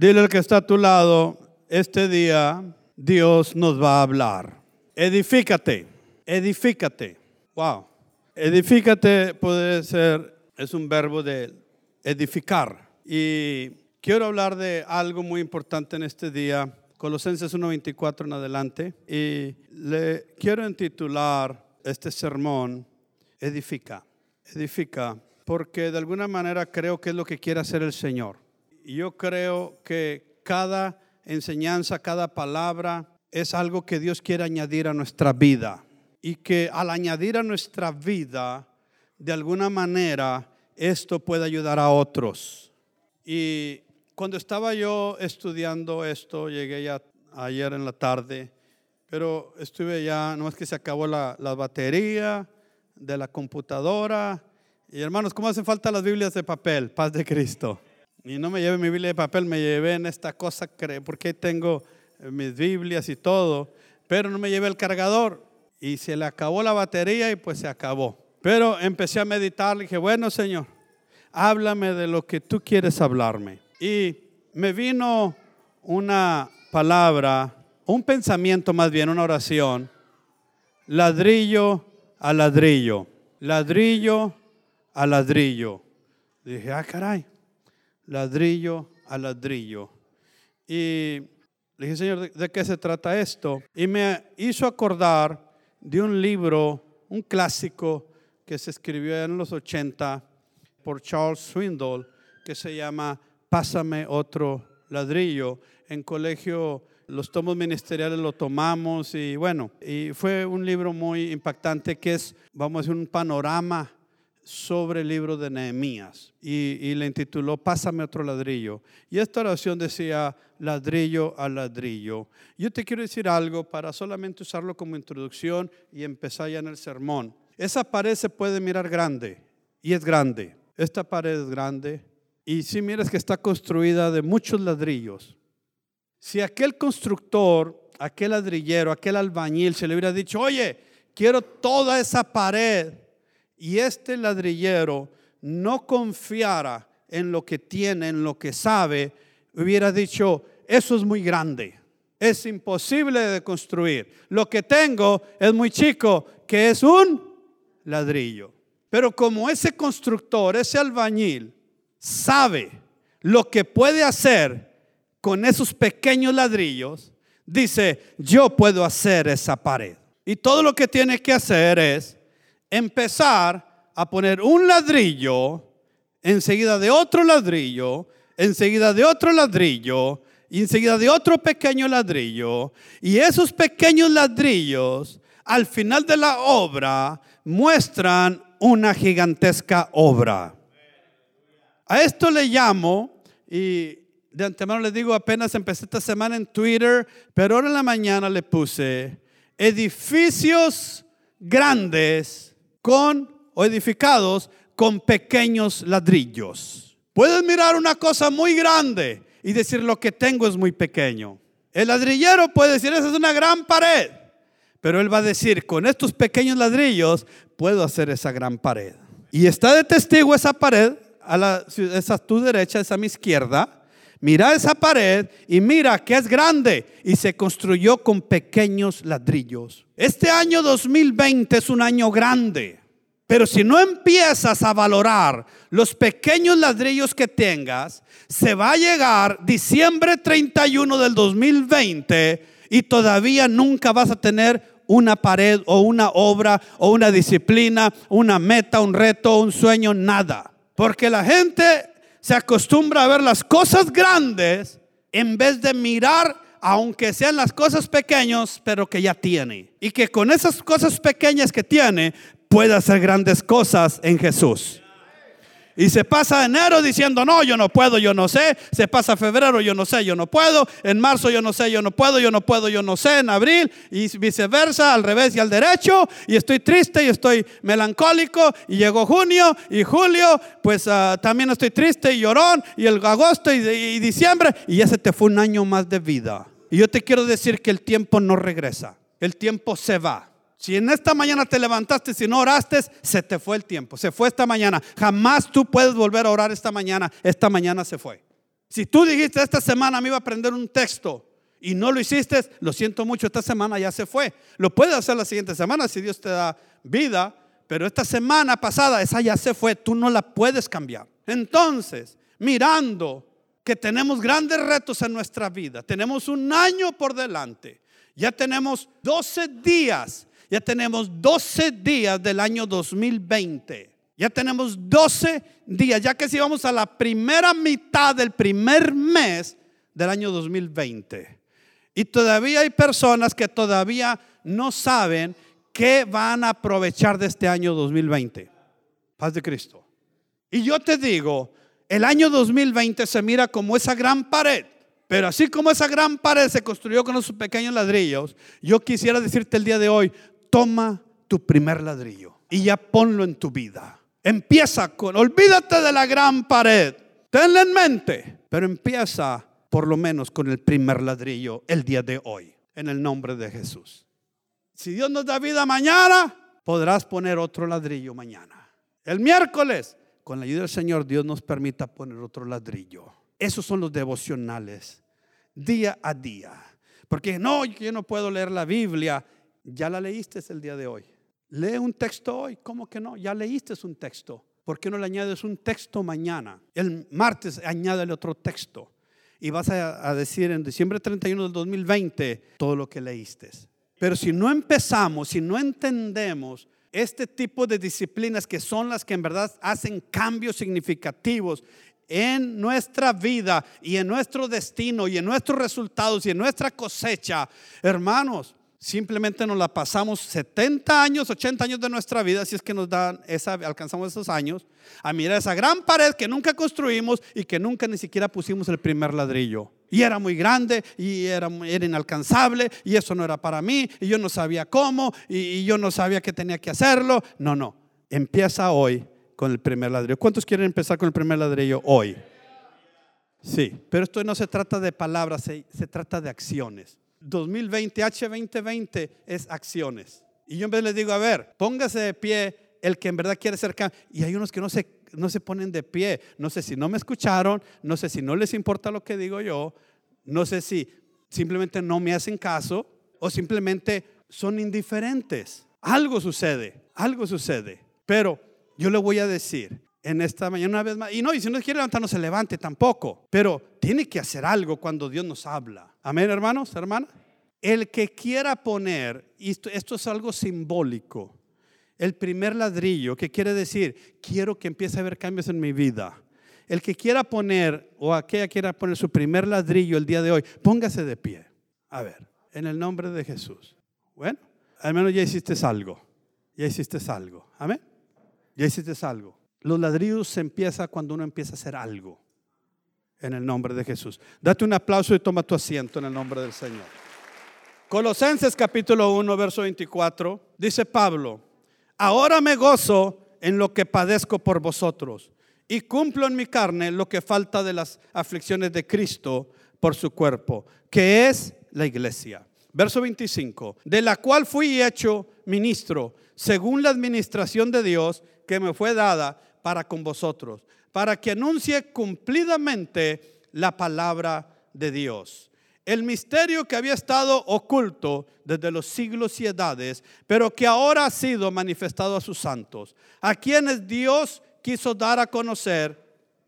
Dile al que está a tu lado, este día Dios nos va a hablar. Edifícate, edifícate. Wow. Edifícate puede ser, es un verbo de edificar. Y quiero hablar de algo muy importante en este día, Colosenses 1.24 en adelante. Y le quiero intitular este sermón, Edifica, edifica, porque de alguna manera creo que es lo que quiere hacer el Señor. Yo creo que cada enseñanza, cada palabra es algo que Dios quiere añadir a nuestra vida. Y que al añadir a nuestra vida, de alguna manera, esto puede ayudar a otros. Y cuando estaba yo estudiando esto, llegué ya ayer en la tarde, pero estuve ya, no es que se acabó la, la batería de la computadora. Y hermanos, ¿cómo hacen falta las Biblias de papel? Paz de Cristo. Y no me llevé mi Biblia de papel, me llevé en esta cosa, porque tengo mis Biblias y todo, pero no me llevé el cargador. Y se le acabó la batería y pues se acabó. Pero empecé a meditar, y dije, bueno Señor, háblame de lo que tú quieres hablarme. Y me vino una palabra, un pensamiento más bien, una oración, ladrillo a ladrillo, ladrillo a ladrillo. Dije, ah, caray, ladrillo a ladrillo. Y le dije, Señor, ¿de, qué se trata esto? Y me hizo acordar de un libro, un clásico que se escribió en los 80 por Charles Swindoll, que se llama Pásame otro ladrillo. En colegio los tomos ministeriales lo tomamos y bueno, y fue un libro muy impactante que es, vamos a decir, un panorama sobre el libro de Nehemías y, le intituló Pásame otro ladrillo. Y esta oración decía ladrillo a ladrillo. Yo te quiero decir algo para solamente usarlo como introducción y empezar ya en el sermón. Esa pared se puede mirar grande y es grande. Esta pared es grande y si miras que está construida de muchos ladrillos. Si aquel constructor, aquel ladrillero, aquel albañil se le hubiera dicho, oye, quiero toda esa pared y este ladrillero no confiara en lo que tiene, en lo que sabe, hubiera dicho, eso es muy grande, es imposible de construir. Lo que tengo es muy chico, que es un ladrillo. Pero como ese constructor, ese albañil, sabe lo que puede hacer con esos pequeños ladrillos, dice, yo puedo hacer esa pared. Y todo lo que tiene que hacer es empezar a poner un ladrillo enseguida de otro ladrillo, enseguida de otro ladrillo, y enseguida de otro pequeño ladrillo. Y esos pequeños ladrillos, al final de la obra, muestran una gigantesca obra. A esto le llamo, y de antemano le digo, apenas empecé esta semana en Twitter, pero ahora en la mañana le puse edificios grandes con o edificados con pequeños ladrillos. Puedes mirar una cosa muy grande y decir lo que tengo es muy pequeño. El ladrillero puede decir, esa es una gran pared. Pero él va a decir, con estos pequeños ladrillos puedo hacer esa gran pared. Y está de testigo esa pared, a la, esa a tu derecha, esa a mi izquierda. Mira esa pared y mira que es grande y se construyó con pequeños ladrillos. Este año 2020 es un año grande. Pero si no empiezas a valorar los pequeños ladrillos que tengas, se va a llegar diciembre 31 del 2020 y todavía nunca vas a tener una pared o una obra o una disciplina, una meta, un reto, un sueño, nada. Porque la gente se acostumbra a ver las cosas grandes en vez de mirar aunque sean las cosas pequeñas, pero que ya tiene. Y que con esas cosas pequeñas que tiene, puede hacer grandes cosas en Jesús. Y se pasa enero diciendo, no, yo no puedo, yo no sé. Se pasa febrero, yo no sé, yo no puedo. En marzo, yo no sé, yo no puedo, yo no puedo, yo no sé. En abril y viceversa, al revés y al derecho. Y estoy triste y estoy melancólico. Y llegó junio y julio, pues ah, también estoy triste y llorón. Y el agosto y, y diciembre. Y ya se te fue un año más de vida. Y yo te quiero decir que el tiempo no regresa. El tiempo se va. Si en esta mañana te levantaste, si no oraste, se te fue el tiempo. Se fue esta mañana. Jamás tú puedes volver a orar esta mañana. Esta mañana se fue. Si tú dijiste esta semana me iba a aprender un texto y no lo hiciste, lo siento mucho, esta semana ya se fue. Lo puedes hacer la siguiente semana si Dios te da vida, pero esta semana pasada esa ya se fue, tú no la puedes cambiar. Entonces, mirando que tenemos grandes retos en nuestra vida, tenemos un año por delante, ya tenemos 12 días, ya tenemos 12 días del año 2020. Ya tenemos 12 días, ya que si vamos a la primera mitad del primer mes del año 2020. Y todavía hay personas que todavía no saben qué van a aprovechar de este año 2020. Paz de Cristo. Y yo te digo, el año 2020 se mira como esa gran pared. Pero así como esa gran pared se construyó con esos pequeños ladrillos, yo quisiera decirte el día de hoy, toma tu primer ladrillo y ya ponlo en tu vida. Empieza con, olvídate de la gran pared, tenla en mente, pero empieza por lo menos con el primer ladrillo el día de hoy, en el nombre de Jesús. Si Dios nos da vida mañana, podrás poner otro ladrillo mañana. El miércoles, con la ayuda del Señor, Dios nos permita poner otro ladrillo. Esos son los devocionales, día a día. Porque no, yo no puedo leer la Biblia. Ya la leíste el día de hoy. Lee un texto hoy. ¿Cómo que no? Ya leíste un texto. ¿Por qué no le añades un texto mañana? El martes añádele otro texto y vas a, decir en diciembre 31 del 2020 todo lo que leíste. Pero si no empezamos, si no entendemos este tipo de disciplinas que son las que en verdad hacen cambios significativos en nuestra vida y en nuestro destino y en nuestros resultados y en nuestra cosecha, hermanos, simplemente nos la pasamos 70 años, 80 años de nuestra vida, si es que nos dan alcanzamos esos años, a mirar esa gran pared que nunca construimos y que nunca ni siquiera pusimos el primer ladrillo. Y era muy grande y era, era inalcanzable y eso no era para mí y yo no sabía cómo y, yo no sabía que tenía que hacerlo. No, no, empieza hoy con el primer ladrillo. ¿Cuántos quieren empezar con el primer ladrillo hoy? Sí, pero esto no se trata de palabras, se trata de acciones. 2020, H2020 es acciones. Y yo en vez les digo, a ver, póngase de pie el que en verdad quiere ser Y hay unos que no se, no se ponen de pie. No sé si no me escucharon, no sé si no les importa lo que digo yo, no sé si simplemente no me hacen caso o simplemente son indiferentes. Algo sucede, algo sucede. Pero yo le voy a decir, en esta mañana una vez más. Y no, y si no quiere levantar, no se levante tampoco. Pero tiene que hacer algo cuando Dios nos habla. Amén, hermanos, hermanas. El que quiera poner, esto, esto es algo simbólico, el primer ladrillo, que quiere decir, quiero que empiece a haber cambios en mi vida. El que quiera poner, o aquella quiera poner su primer ladrillo el día de hoy, póngase de pie. A ver, en el nombre de Jesús. Bueno, al menos ya hiciste algo. Ya hiciste algo. Amén. Ya hiciste algo. Los ladrillos se empieza cuando uno empieza a hacer algo. En el nombre de Jesús. Date un aplauso y toma tu asiento en el nombre del Señor. Colosenses capítulo 1, verso 24. Dice Pablo, ahora me gozo en lo que padezco por vosotros y cumplo en mi carne lo que falta de las aflicciones de Cristo por su cuerpo, que es la iglesia. Verso 25, de la cual fui hecho ministro según la administración de Dios que me fue dada para con vosotros, para que anuncie cumplidamente la palabra de Dios. El misterio que había estado oculto desde los siglos y edades, pero que ahora ha sido manifestado a sus santos, a quienes Dios quiso dar a conocer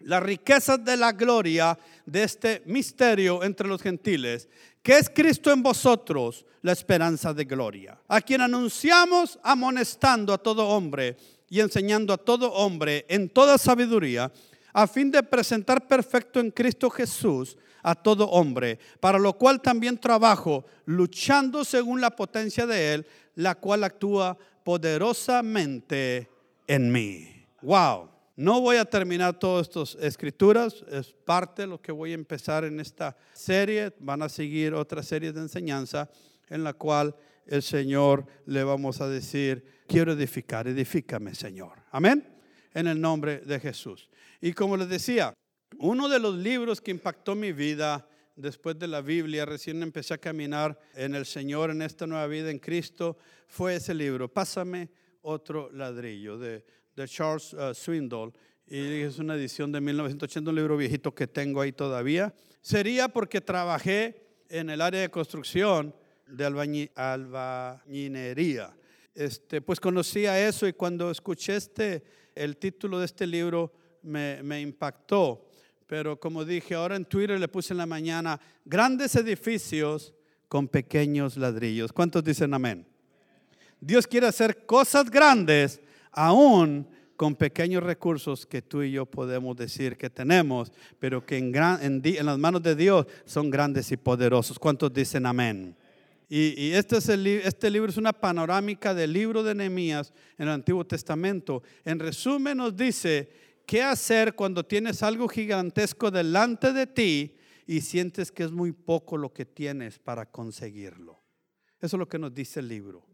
las riquezas de la gloria de este misterio entre los gentiles, que es Cristo en vosotros, la esperanza de gloria, a quien anunciamos amonestando a todo hombre y enseñando a todo hombre en toda sabiduría, a fin de presentar perfecto en Cristo Jesús a todo hombre, para lo cual también trabajo, luchando según la potencia de Él, la cual actúa poderosamente en mí. Wow. No voy a terminar todas estas escrituras, es parte de lo que voy a empezar en esta serie. Van a seguir otra serie de enseñanza en la cual el Señor le vamos a decir, quiero edificar, edifícame Señor. Amén. En el nombre de Jesús. Y como les decía, uno de los libros que impactó mi vida después de la Biblia, recién empecé a caminar en el Señor, en esta nueva vida en Cristo, fue ese libro, Pásame otro ladrillo, de, de Charles uh, Swindoll. y es una edición de 1980, un libro viejito que tengo ahí todavía. Sería porque trabajé en el área de construcción de albañinería. Este, pues conocía eso y cuando escuché este, el título de este libro me, impactó. Pero como dije, ahora en Twitter le puse en la mañana, grandes edificios con pequeños ladrillos. ¿Cuántos dicen amén? Dios quiere hacer cosas grandes aún con pequeños recursos que tú y yo podemos decir que tenemos, pero que en, las manos de Dios son grandes y poderosos. ¿Cuántos dicen amén? Y, este, es este libro es una panorámica del libro de Nehemías en el Antiguo Testamento. En resumen nos dice qué hacer cuando tienes algo gigantesco delante de ti y sientes que es muy poco lo que tienes para conseguirlo. Eso es lo que nos dice el libro.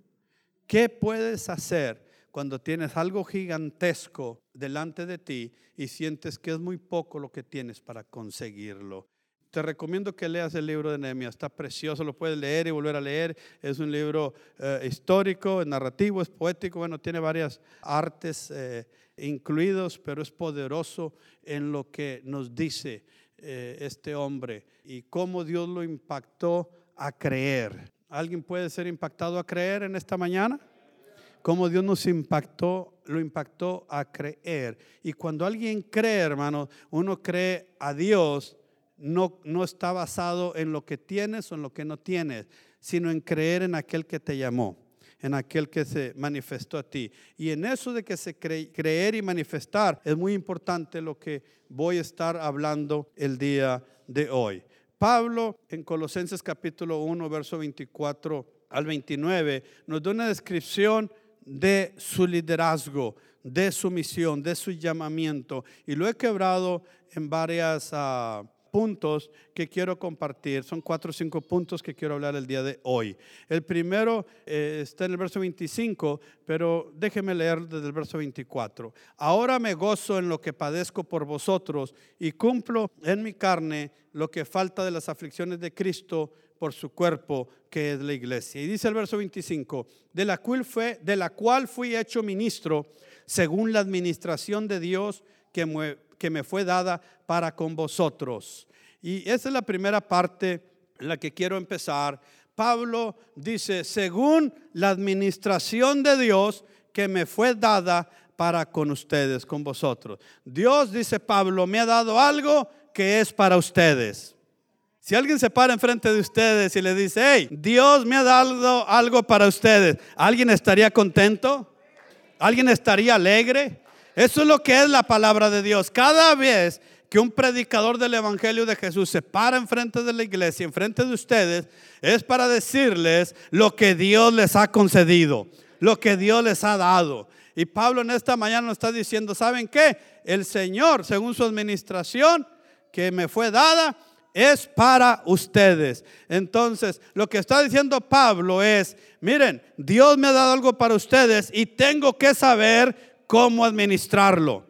¿Qué puedes hacer cuando tienes algo gigantesco delante de ti y sientes que es muy poco lo que tienes para conseguirlo. Te recomiendo que leas el libro de Nehemías, está precioso, lo puedes leer y volver a leer. Es un libro eh, histórico, narrativo, es poético, bueno, tiene varias artes eh, incluidos, pero es poderoso en lo que nos dice eh, este hombre y cómo Dios lo impactó a creer. ¿Alguien puede ser impactado a creer en esta mañana? cómo Dios nos impactó, lo impactó a creer. Y cuando alguien cree, hermano, uno cree a Dios, no, no está basado en lo que tienes o en lo que no tienes, sino en creer en aquel que te llamó, en aquel que se manifestó a ti. Y en eso de que se creer y manifestar es muy importante lo que voy a estar hablando el día de hoy. Pablo en Colosenses capítulo 1, verso 24 al 29 nos da una descripción de su liderazgo, de su misión, de su llamamiento. Y lo he quebrado en varios ah, puntos que quiero compartir. Son cuatro o cinco puntos que quiero hablar el día de hoy. El primero eh, está en el verso 25, pero déjeme leer desde el verso 24. Ahora me gozo en lo que padezco por vosotros y cumplo en mi carne lo que falta de las aflicciones de Cristo por su cuerpo que es la iglesia. Y dice el verso 25, de la cual, fue, de la cual fui hecho ministro según la administración de Dios que me, que me fue dada para con vosotros. Y esa es la primera parte en la que quiero empezar. Pablo dice, según la administración de Dios que me fue dada para con ustedes, con vosotros. Dios, dice Pablo, me ha dado algo que es para ustedes. Si alguien se para enfrente de ustedes y le dice, hey, Dios me ha dado algo para ustedes, ¿alguien estaría contento? ¿Alguien estaría alegre? Eso es lo que es la palabra de Dios. Cada vez que un predicador del Evangelio de Jesús se para enfrente de la iglesia, enfrente de ustedes, es para decirles lo que Dios les ha concedido, lo que Dios les ha dado. Y Pablo en esta mañana nos está diciendo, ¿saben qué? El Señor, según su administración que me fue dada, es para ustedes. Entonces, lo que está diciendo Pablo es, miren, Dios me ha dado algo para ustedes y tengo que saber cómo administrarlo,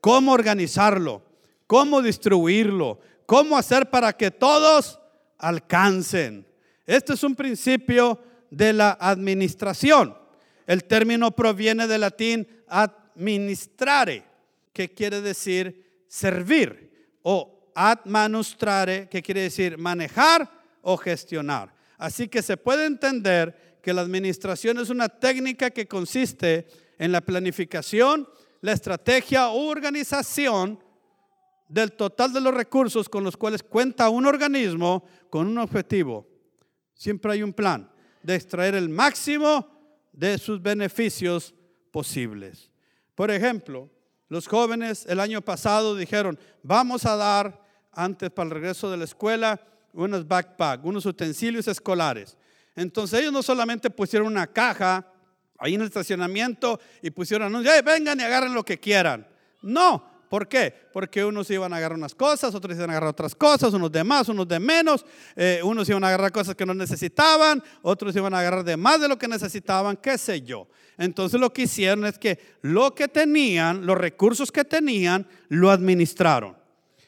cómo organizarlo, cómo distribuirlo, cómo hacer para que todos alcancen. Este es un principio de la administración. El término proviene del latín administrare, que quiere decir servir o administrare, que quiere decir manejar o gestionar. Así que se puede entender que la administración es una técnica que consiste en la planificación, la estrategia o organización del total de los recursos con los cuales cuenta un organismo con un objetivo. Siempre hay un plan de extraer el máximo de sus beneficios posibles. Por ejemplo, los jóvenes el año pasado dijeron, vamos a dar antes para el regreso de la escuela unos backpacks, unos utensilios escolares. Entonces ellos no solamente pusieron una caja ahí en el estacionamiento y pusieron anuncios, vengan y agarren lo que quieran. No, ¿Por qué? Porque unos iban a agarrar unas cosas, otros iban a agarrar otras cosas, unos de más, unos de menos, eh, unos iban a agarrar cosas que no necesitaban, otros iban a agarrar de más de lo que necesitaban, qué sé yo. Entonces lo que hicieron es que lo que tenían, los recursos que tenían, lo administraron.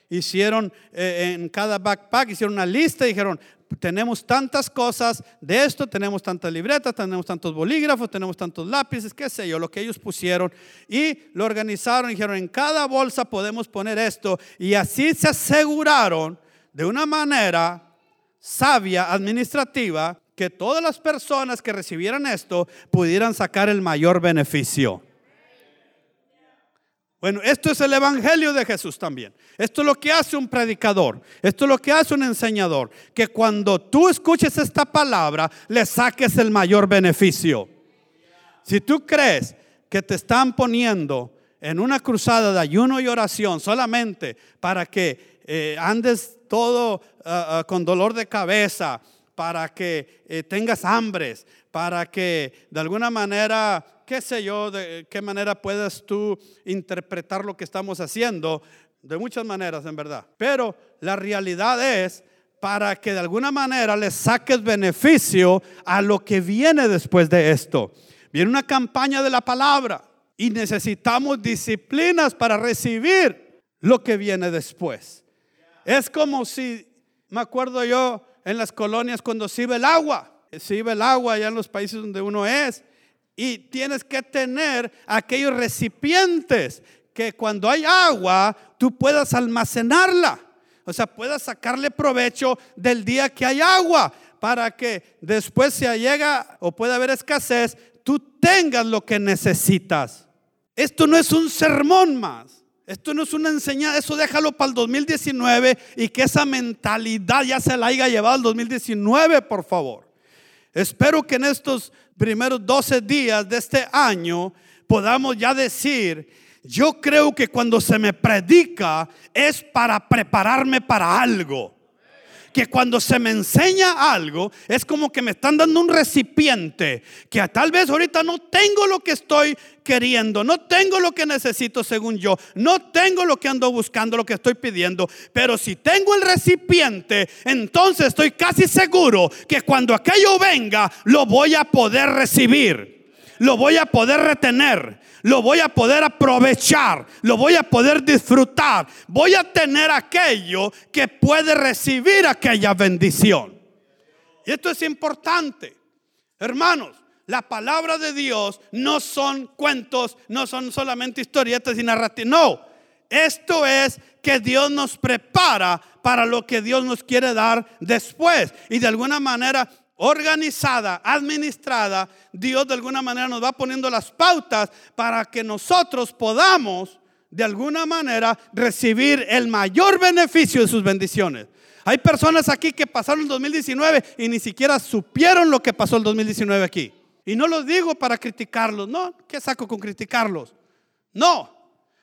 hicieron eh, en cada backpack, hicieron una lista y dijeron, tenemos tantas cosas de esto, tenemos tantas libretas, tenemos tantos bolígrafos, tenemos tantos lápices, qué sé yo, lo que ellos pusieron y lo organizaron y dijeron, en cada bolsa podemos poner esto y así se aseguraron de una manera sabia, administrativa, que todas las personas que recibieran esto pudieran sacar el mayor beneficio. Bueno, esto es el Evangelio de Jesús también. Esto es lo que hace un predicador. Esto es lo que hace un enseñador. Que cuando tú escuches esta palabra, le saques el mayor beneficio. Si tú crees que te están poniendo en una cruzada de ayuno y oración solamente para que eh, andes todo ah, ah, con dolor de cabeza, para que eh, tengas hambres, para que de alguna manera qué sé yo, de qué manera puedes tú interpretar lo que estamos haciendo, de muchas maneras en verdad. Pero la realidad es para que de alguna manera le saques beneficio a lo que viene después de esto. Viene una campaña de la palabra y necesitamos disciplinas para recibir lo que viene después. Es como si, me acuerdo yo, en las colonias cuando se iba el agua, se iba el agua allá en los países donde uno es, y tienes que tener aquellos recipientes que cuando hay agua tú puedas almacenarla. O sea, puedas sacarle provecho del día que hay agua para que después si llega o puede haber escasez, tú tengas lo que necesitas. Esto no es un sermón más. Esto no es una enseñanza, eso déjalo para el 2019 y que esa mentalidad ya se la haya llevado al 2019, por favor. Espero que en estos primeros 12 días de este año podamos ya decir, yo creo que cuando se me predica es para prepararme para algo que cuando se me enseña algo, es como que me están dando un recipiente, que tal vez ahorita no tengo lo que estoy queriendo, no tengo lo que necesito según yo, no tengo lo que ando buscando, lo que estoy pidiendo, pero si tengo el recipiente, entonces estoy casi seguro que cuando aquello venga, lo voy a poder recibir, lo voy a poder retener lo voy a poder aprovechar, lo voy a poder disfrutar, voy a tener aquello que puede recibir aquella bendición. Y esto es importante. Hermanos, la palabra de Dios no son cuentos, no son solamente historietas y narrativas. No, esto es que Dios nos prepara para lo que Dios nos quiere dar después. Y de alguna manera organizada, administrada, Dios de alguna manera nos va poniendo las pautas para que nosotros podamos de alguna manera recibir el mayor beneficio de sus bendiciones. Hay personas aquí que pasaron el 2019 y ni siquiera supieron lo que pasó el 2019 aquí. Y no lo digo para criticarlos, no, ¿qué saco con criticarlos? No,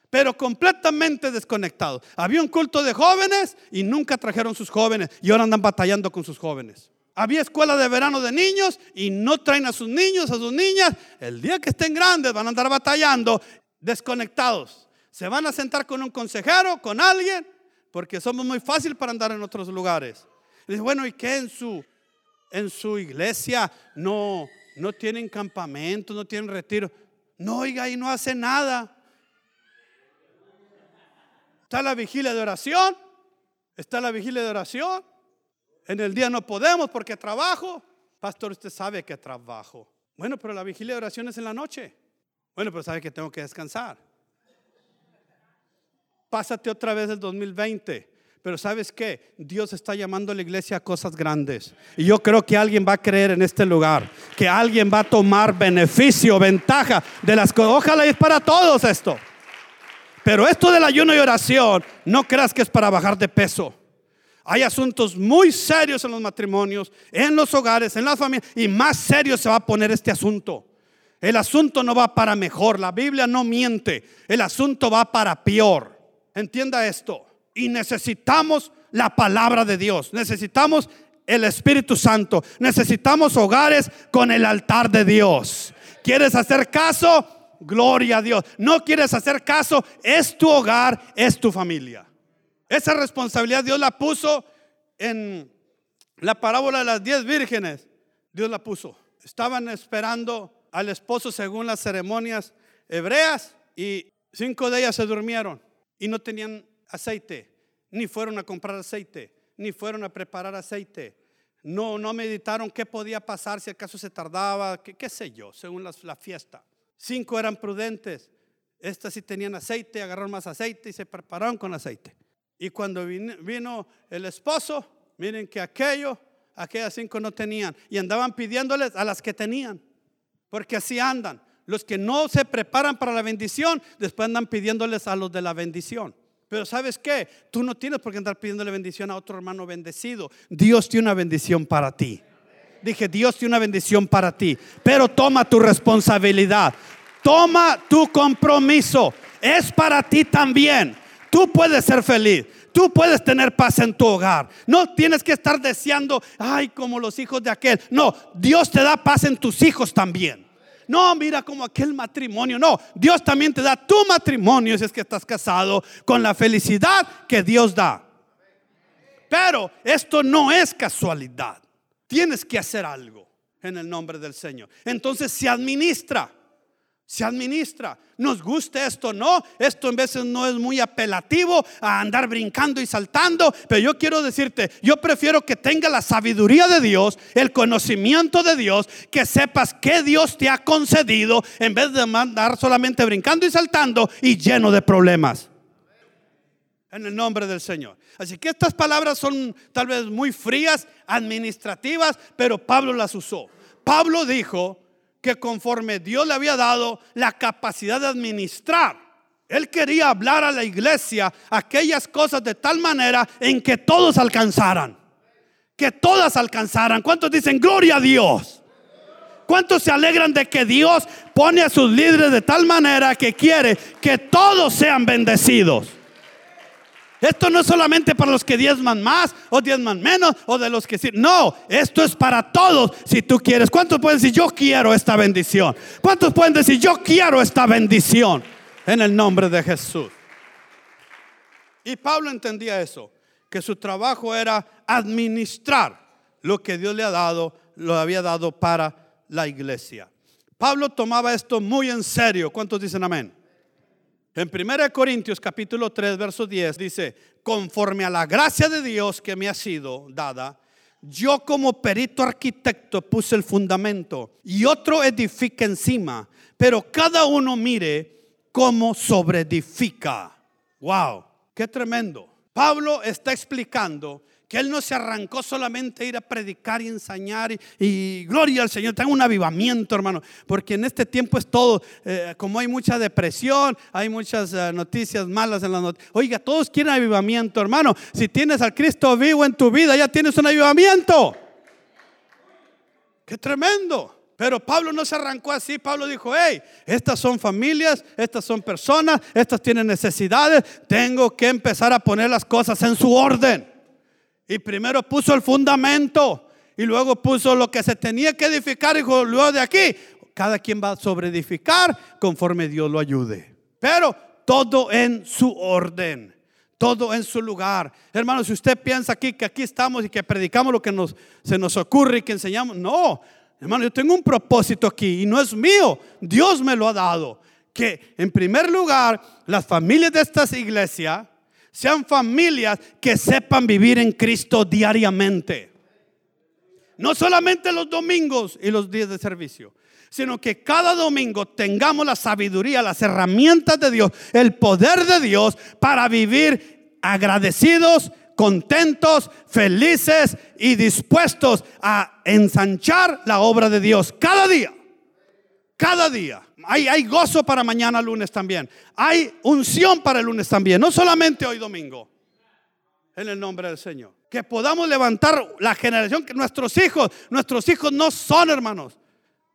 pero completamente desconectados. Había un culto de jóvenes y nunca trajeron sus jóvenes y ahora andan batallando con sus jóvenes. Había escuela de verano de niños y no traen a sus niños, a sus niñas. El día que estén grandes van a andar batallando, desconectados. Se van a sentar con un consejero, con alguien, porque somos muy fácil para andar en otros lugares. Dice, bueno, ¿y qué en su, en su iglesia no, no tienen campamento, no tienen retiro? No, oiga, y no hace nada. Está la vigilia de oración. Está la vigilia de oración. En el día no podemos porque trabajo. Pastor, usted sabe que trabajo. Bueno, pero la vigilia de oración es en la noche. Bueno, pero sabe que tengo que descansar. Pásate otra vez el 2020. Pero sabes qué? Dios está llamando a la iglesia a cosas grandes. Y yo creo que alguien va a creer en este lugar. Que alguien va a tomar beneficio, ventaja de las cosas. Ojalá es para todos esto. Pero esto del ayuno y oración, no creas que es para bajar de peso. Hay asuntos muy serios en los matrimonios, en los hogares, en las familias, y más serio se va a poner este asunto. El asunto no va para mejor, la Biblia no miente, el asunto va para peor. Entienda esto. Y necesitamos la palabra de Dios, necesitamos el Espíritu Santo, necesitamos hogares con el altar de Dios. ¿Quieres hacer caso? Gloria a Dios. No quieres hacer caso, es tu hogar, es tu familia. Esa responsabilidad Dios la puso en la parábola de las diez vírgenes. Dios la puso. Estaban esperando al esposo según las ceremonias hebreas y cinco de ellas se durmieron y no tenían aceite. ni fueron a comprar aceite, ni fueron a preparar aceite. No, no meditaron qué podía pasar si acaso se tardaba, qué, sé yo, según la, la fiesta. Cinco eran prudentes. Estas sí tenían aceite, agarraron más aceite y se prepararon con aceite. Y cuando vino, el esposo, miren que aquello, aquellas cinco no tenían. Y andaban pidiéndoles a las que tenían. Porque así andan. Los que no se preparan para la bendición, después andan pidiéndoles a los de la bendición. Pero ¿sabes qué? Tú no tienes por qué andar pidiéndole bendición a otro hermano bendecido. Dios tiene una bendición para ti. Dije, Dios tiene una bendición para ti. Pero toma tu responsabilidad. Toma tu compromiso. Es para ti también. Tú puedes ser feliz. Tú puedes tener paz en tu hogar. No tienes que estar deseando, ay, como los hijos de aquel. No, Dios te da paz en tus hijos también. No, mira como aquel matrimonio. No, Dios también te da tu matrimonio si es que estás casado con la felicidad que Dios da. Pero esto no es casualidad. Tienes que hacer algo en el nombre del Señor. Entonces se administra se administra. Nos guste esto, no. Esto en veces no es muy apelativo a andar brincando y saltando. Pero yo quiero decirte, yo prefiero que tenga la sabiduría de Dios, el conocimiento de Dios, que sepas que Dios te ha concedido en vez de andar solamente brincando y saltando y lleno de problemas. En el nombre del Señor. Así que estas palabras son tal vez muy frías, administrativas, pero Pablo las usó. Pablo dijo, que conforme Dios le había dado la capacidad de administrar, él quería hablar a la iglesia aquellas cosas de tal manera en que todos alcanzaran. Que todas alcanzaran. ¿Cuántos dicen gloria a Dios? ¿Cuántos se alegran de que Dios pone a sus líderes de tal manera que quiere que todos sean bendecidos? Esto no es solamente para los que diezman más o diezman menos o de los que sí. No, esto es para todos si tú quieres. ¿Cuántos pueden decir yo quiero esta bendición? ¿Cuántos pueden decir yo quiero esta bendición? En el nombre de Jesús. Y Pablo entendía eso, que su trabajo era administrar lo que Dios le ha dado, lo había dado para la iglesia. Pablo tomaba esto muy en serio. ¿Cuántos dicen amén? En 1 Corintios capítulo 3, verso 10 dice, conforme a la gracia de Dios que me ha sido dada, yo como perito arquitecto puse el fundamento y otro edifica encima, pero cada uno mire cómo sobreedifica. Wow, qué tremendo. Pablo está explicando que él no se arrancó solamente a ir a predicar y enseñar y, gloria al Señor, tenga un avivamiento, hermano, porque en este tiempo es todo, eh, como hay mucha depresión, hay muchas eh, noticias malas en las noticias. Oiga, todos quieren avivamiento, hermano. Si tienes al Cristo vivo en tu vida, ya tienes un avivamiento. Qué tremendo. Pero Pablo no se arrancó así. Pablo dijo, hey, estas son familias, estas son personas, estas tienen necesidades. Tengo que empezar a poner las cosas en su orden. Y primero puso el fundamento y luego puso lo que se tenía que edificar y luego de aquí, cada quien va a sobreedificar conforme Dios lo ayude. Pero todo en su orden, todo en su lugar. Hermano, si usted piensa aquí que aquí estamos y que predicamos lo que se nos ocurre y que enseñamos, no, hermano, yo tengo un propósito aquí y no es mío, Dios me lo ha dado. Que en primer lugar, las familias de estas iglesias sean familias que sepan vivir en Cristo diariamente. No solamente los domingos y los días de servicio, sino que cada domingo tengamos la sabiduría, las herramientas de Dios, el poder de Dios para vivir agradecidos, contentos, felices y dispuestos a ensanchar la obra de Dios cada día. Cada día. Hay, gozo para mañana lunes también. Hay unción para el lunes también. No solamente hoy domingo. En el nombre del Señor. Que podamos levantar la generación que nuestros hijos, nuestros hijos no son hermanos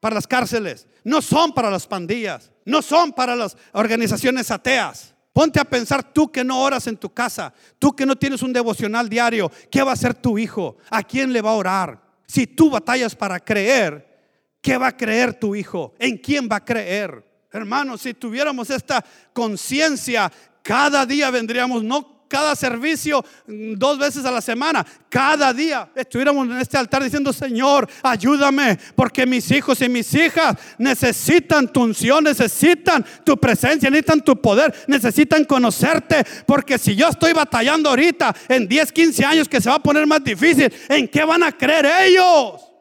para las cárceles, no son para las pandillas, no son para las organizaciones ateas. Ponte a pensar tú que no oras en tu casa, tú que no tienes un devocional diario, ¿qué va a hacer tu hijo? ¿A quién le va a orar? Si tú batallas para creer, ¿Qué va a creer tu hijo? ¿En quién va a creer? Hermanos, si tuviéramos esta conciencia, cada día vendríamos no cada servicio mm, dos veces a la semana, cada día estuviéramos en este altar diciendo, Señor, ayúdame, porque mis hijos y mis hijas necesitan tu unción, necesitan tu presencia, necesitan tu poder, necesitan conocerte, porque si yo estoy batallando ahorita, en 10, 15 años que se va a poner más difícil, ¿en qué van a creer ellos?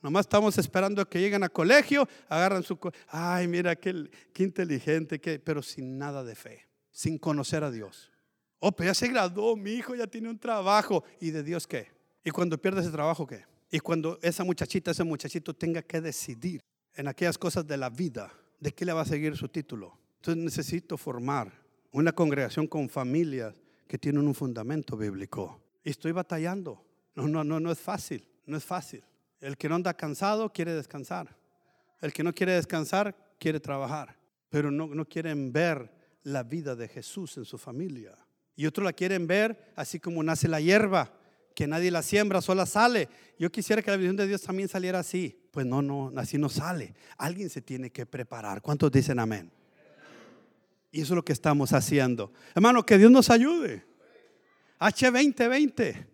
No, nomás estamos esperando que lleguen a colegio, agarran su... Ay, mira, qué, qué inteligente, qué, pero sin nada de fe sin conocer a Dios. Oh, pero ya se graduó, mi hijo ya tiene un trabajo. ¿Y de Dios qué? ¿Y cuando pierde ese trabajo qué? Y cuando esa muchachita, ese muchachito tenga que decidir en aquellas cosas de la vida, ¿de qué le va a seguir su título? Entonces necesito formar una congregación con familias que tienen un fundamento bíblico. Y estoy batallando. No, no, no, no es fácil, no es fácil. El que no anda cansado quiere descansar. El que no quiere descansar quiere trabajar. Pero no, no quieren ver la vida de Jesús en su familia. Y otros la quieren ver así como nace la hierba, que nadie la siembra, sola sale. Yo quisiera que la visión de Dios también saliera así. Pues no, no, así no sale. Alguien se tiene que preparar. ¿Cuántos dicen amén? Y eso es lo que estamos haciendo. Hermano, que Dios nos ayude. H2020.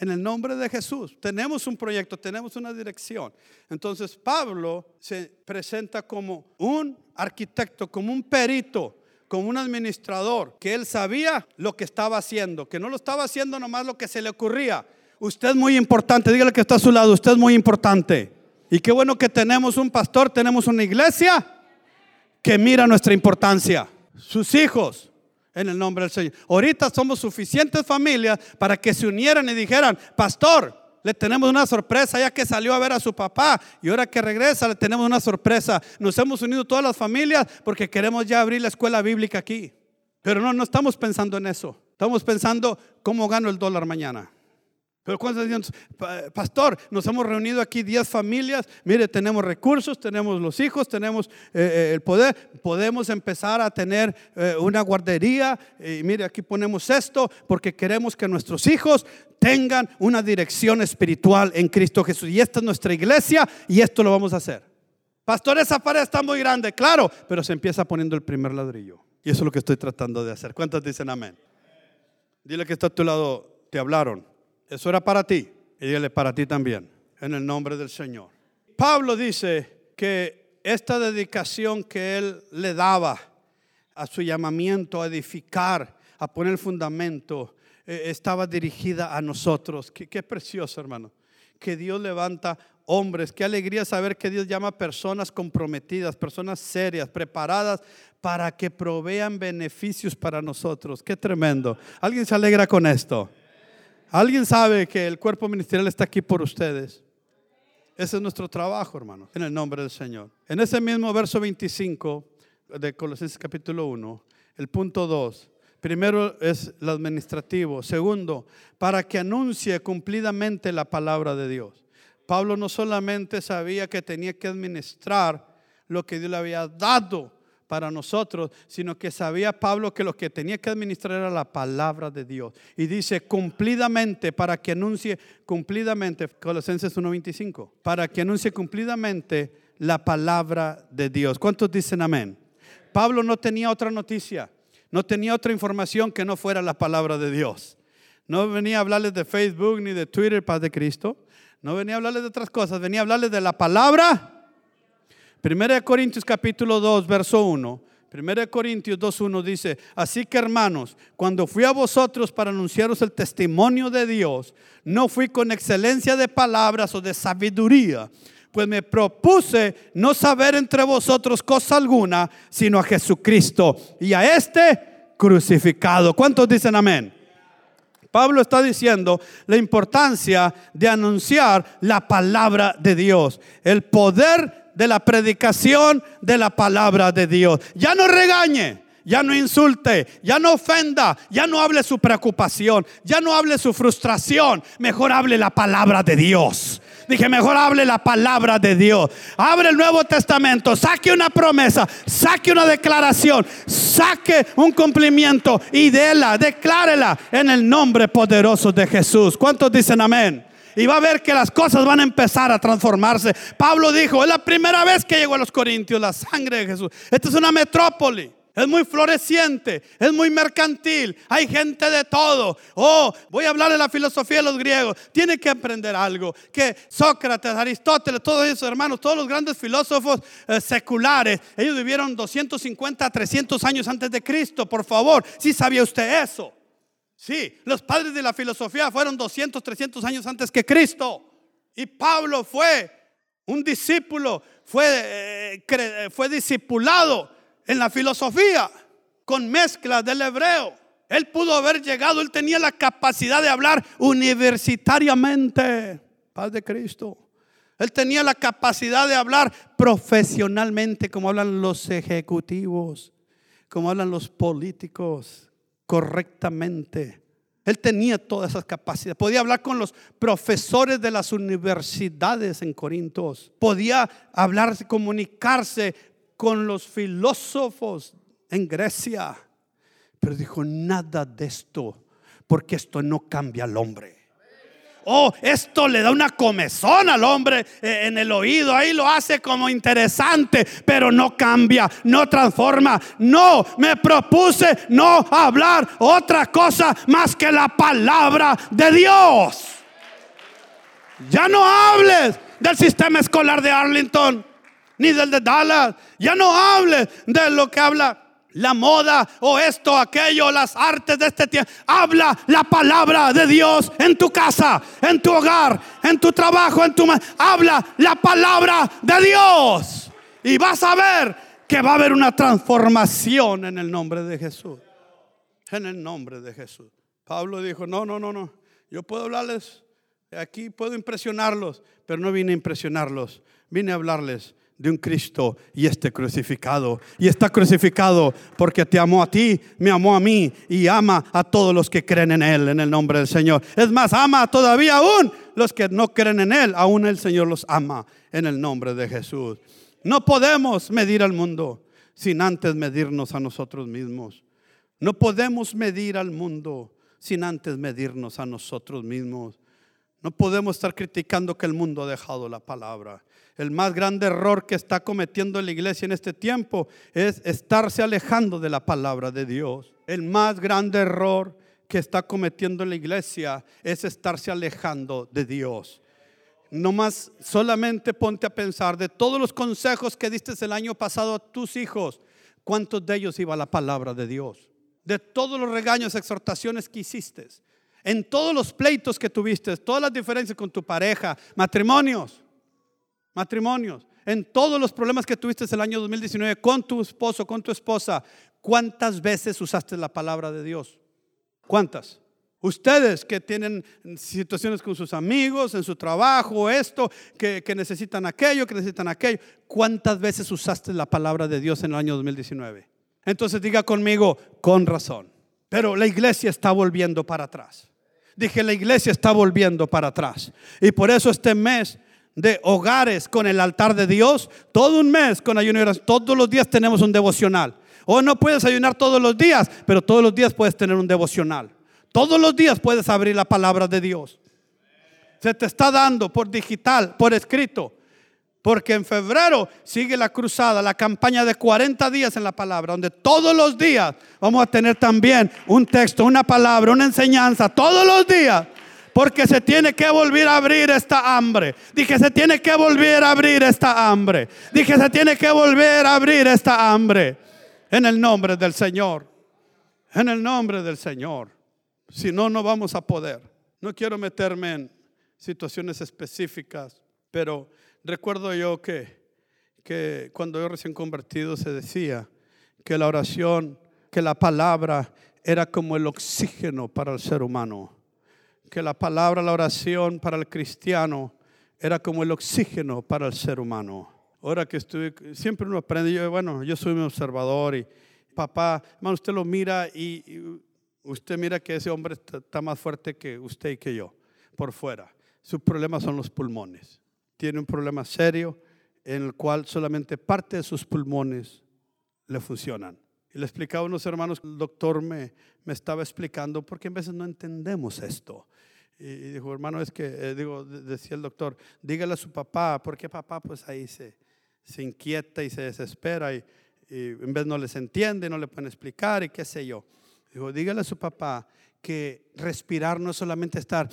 En el nombre de Jesús. Tenemos un proyecto, tenemos una dirección. Entonces Pablo se presenta como un arquitecto, como un perito como un administrador, que él sabía lo que estaba haciendo, que no lo estaba haciendo nomás lo que se le ocurría. Usted es muy importante, dígale que está a su lado, usted es muy importante. Y qué bueno que tenemos un pastor, tenemos una iglesia que mira nuestra importancia. Sus hijos, en el nombre del Señor. Ahorita somos suficientes familias para que se unieran y dijeran, pastor, le tenemos una sorpresa ya que salió a ver a su papá y ahora que regresa le tenemos una sorpresa. Nos hemos unido todas las familias porque queremos ya abrir la escuela bíblica aquí. Pero no, no estamos pensando en eso. Estamos pensando cómo gano el dólar mañana. Pero cuando dicen, pastor, nos hemos reunido aquí 10 familias, mire, tenemos recursos, tenemos los hijos, tenemos eh, eh, el poder, podemos empezar a tener eh, una guardería, y mire, aquí ponemos esto, porque queremos que nuestros hijos tengan una dirección espiritual en Cristo Jesús. Y esta es nuestra iglesia y esto lo vamos a hacer. Pastor, esa pared está muy grande, claro, pero se empieza poniendo el primer ladrillo. Y eso es lo que estoy tratando de hacer. ¿Cuántos dicen amén? Dile que está a tu lado, te hablaron. Eso era para ti. Y dile para ti también, en el nombre del Señor. Pablo dice que esta dedicación que él le daba a su llamamiento a edificar, a poner el fundamento, eh, estaba dirigida a nosotros. Qué, qué precioso, hermano. Que Dios levanta hombres. Qué alegría saber que Dios llama personas comprometidas, personas serias, preparadas para que provean beneficios para nosotros. Qué tremendo. ¿Alguien se alegra con esto? ¿Alguien sabe que el cuerpo ministerial está aquí por ustedes? Ese es nuestro trabajo, hermano, en el nombre del Señor. En ese mismo verso 25 de Colosenses capítulo 1, el punto 2, primero es el administrativo, segundo, para que anuncie cumplidamente la palabra de Dios. Pablo no solamente sabía que tenía que administrar lo que Dios le había dado, para nosotros, sino que sabía Pablo que lo que tenía que administrar era la palabra de Dios. Y dice cumplidamente, para que anuncie cumplidamente, Colosenses 1.25, para que anuncie cumplidamente la palabra de Dios. ¿Cuántos dicen amén? Pablo no tenía otra noticia, no tenía otra información que no fuera la palabra de Dios. No venía a hablarles de Facebook ni de Twitter, paz de Cristo. No venía a hablarles de otras cosas, venía a hablarles de la palabra 1 Corintios capítulo 2, verso 1. 1 Corintios 2.1 dice, así que hermanos, cuando fui a vosotros para anunciaros el testimonio de Dios, no fui con excelencia de palabras o de sabiduría, pues me propuse no saber entre vosotros cosa alguna, sino a Jesucristo y a este crucificado. ¿Cuántos dicen amén? Pablo está diciendo la importancia de anunciar la palabra de Dios, el poder de la predicación de la palabra de Dios. Ya no regañe, ya no insulte, ya no ofenda, ya no hable su preocupación, ya no hable su frustración, mejor hable la palabra de Dios. Dije, mejor hable la palabra de Dios. Abre el Nuevo Testamento, saque una promesa, saque una declaración, saque un cumplimiento y déla, declárela en el nombre poderoso de Jesús. ¿Cuántos dicen amén? Y va a ver que las cosas van a empezar a transformarse. Pablo dijo, es la primera vez que llegó a los Corintios la sangre de Jesús. Esta es una metrópoli. Es muy floreciente, es muy mercantil. Hay gente de todo. Oh, voy a hablar de la filosofía de los griegos. Tiene que aprender algo. Que Sócrates, Aristóteles, todos esos hermanos, todos los grandes filósofos eh, seculares, ellos vivieron 250 a 300 años antes de Cristo, por favor. Si sabía usted eso. Sí, los padres de la filosofía fueron 200, 300 años antes que Cristo. Y Pablo fue un discípulo, fue, eh, discipulado en la filosofía con mezclas del hebreo. Él pudo haber llegado, él tenía la capacidad de hablar universitariamente. Paz de Cristo. Él tenía la capacidad de hablar profesionalmente, como hablan los ejecutivos, como hablan los políticos, correctamente. Él tenía todas esas capacidades. Podía hablar con los profesores de las universidades en Corintios. Podía hablar, comunicarse con los filósofos en Grecia. Pero dijo, nada de esto, porque esto no cambia al hombre. Oh, esto le da una comezón al hombre eh, en el oído. Ahí lo hace como interesante, pero no cambia, no transforma. No, me propuse no hablar otra cosa más que la palabra de Dios. Ya no hables del sistema escolar de Arlington ni del de Dallas. Ya no hables de lo que habla la moda o esto, aquello, las artes de este tiempo. Habla la palabra de Dios en tu casa, en tu hogar, en tu trabajo, en tu... Habla la palabra de Dios. Y vas a ver que va a haber una transformación en el nombre de Jesús. En el nombre de Jesús. Pablo dijo, no, no, no, no. Yo puedo hablarles, aquí puedo impresionarlos, pero no vine a impresionarlos. Vine a hablarles de un Cristo y este crucificado. Y está crucificado porque te amó a ti, me amó a mí y ama a todos los que creen en Él, en el nombre del Señor. Es más, ama todavía aún los que no creen en Él, aún el Señor los ama en el nombre de Jesús. No podemos medir al mundo sin antes medirnos a nosotros mismos. No podemos medir al mundo sin antes medirnos a nosotros mismos. No podemos estar criticando que el mundo ha dejado la palabra. El más grande error que está cometiendo la iglesia en este tiempo es estarse alejando de la palabra de Dios. El más grande error que está cometiendo la iglesia es estarse alejando de Dios. No más solamente ponte a pensar de todos los consejos que diste el año pasado a tus hijos, ¿cuántos de ellos iba la palabra de Dios? De todos los regaños, exhortaciones que hiciste, en todos los pleitos que tuviste, todas las diferencias con tu pareja, matrimonios, matrimonios, en todos los problemas que tuviste el año 2019 con tu esposo, con tu esposa, ¿cuántas veces usaste la palabra de Dios? ¿Cuántas? Ustedes que tienen situaciones con sus amigos, en su trabajo, esto, que, que, necesitan aquello, que necesitan aquello, ¿cuántas veces usaste la palabra de Dios en el año 2019? Entonces diga conmigo, con razón. Pero la iglesia está volviendo para atrás. Dije, la iglesia está volviendo para atrás. Y por eso este mes de hogares con el altar de Dios, todo un mes con ayuno todos los días tenemos un devocional. O no puedes ayunar todos los días, pero todos los días puedes tener un devocional. Todos los días puedes abrir la palabra de Dios. Se te está dando por digital, por escrito. Porque en febrero sigue la cruzada, la campaña de 40 días en la palabra, donde todos los días vamos a tener también un texto, una palabra, una enseñanza, todos los días porque se tiene que volver a abrir esta hambre. Dije, se tiene que volver a abrir esta hambre. Dije, se tiene que volver a abrir esta hambre. En el nombre del Señor. En el nombre del Señor. Si no, no vamos a poder. No quiero meterme en situaciones específicas, pero recuerdo yo que, que cuando yo recién convertido se decía que la oración, que la palabra era como el oxígeno para el ser humano que la palabra, la oración para el cristiano era como el oxígeno para el ser humano. Ahora que estoy, siempre uno aprende, yo, bueno, yo soy un observador y papá, hermano, usted lo mira y, usted mira que ese hombre está, más fuerte que usted y que yo, por fuera. Sus problemas son los pulmones. Tiene un problema serio en el cual solamente parte de sus pulmones le funcionan. Y le explicaba a unos hermanos, el doctor me, me estaba explicando, porque a veces no entendemos esto. Y dijo, hermano, es que, eh, digo, decía el doctor, dígale a su papá, porque papá pues ahí se, se inquieta y se desespera. Y, en vez no les entiende, no le pueden explicar y qué sé yo. Digo, dígale a su papá que respirar no es solamente estar,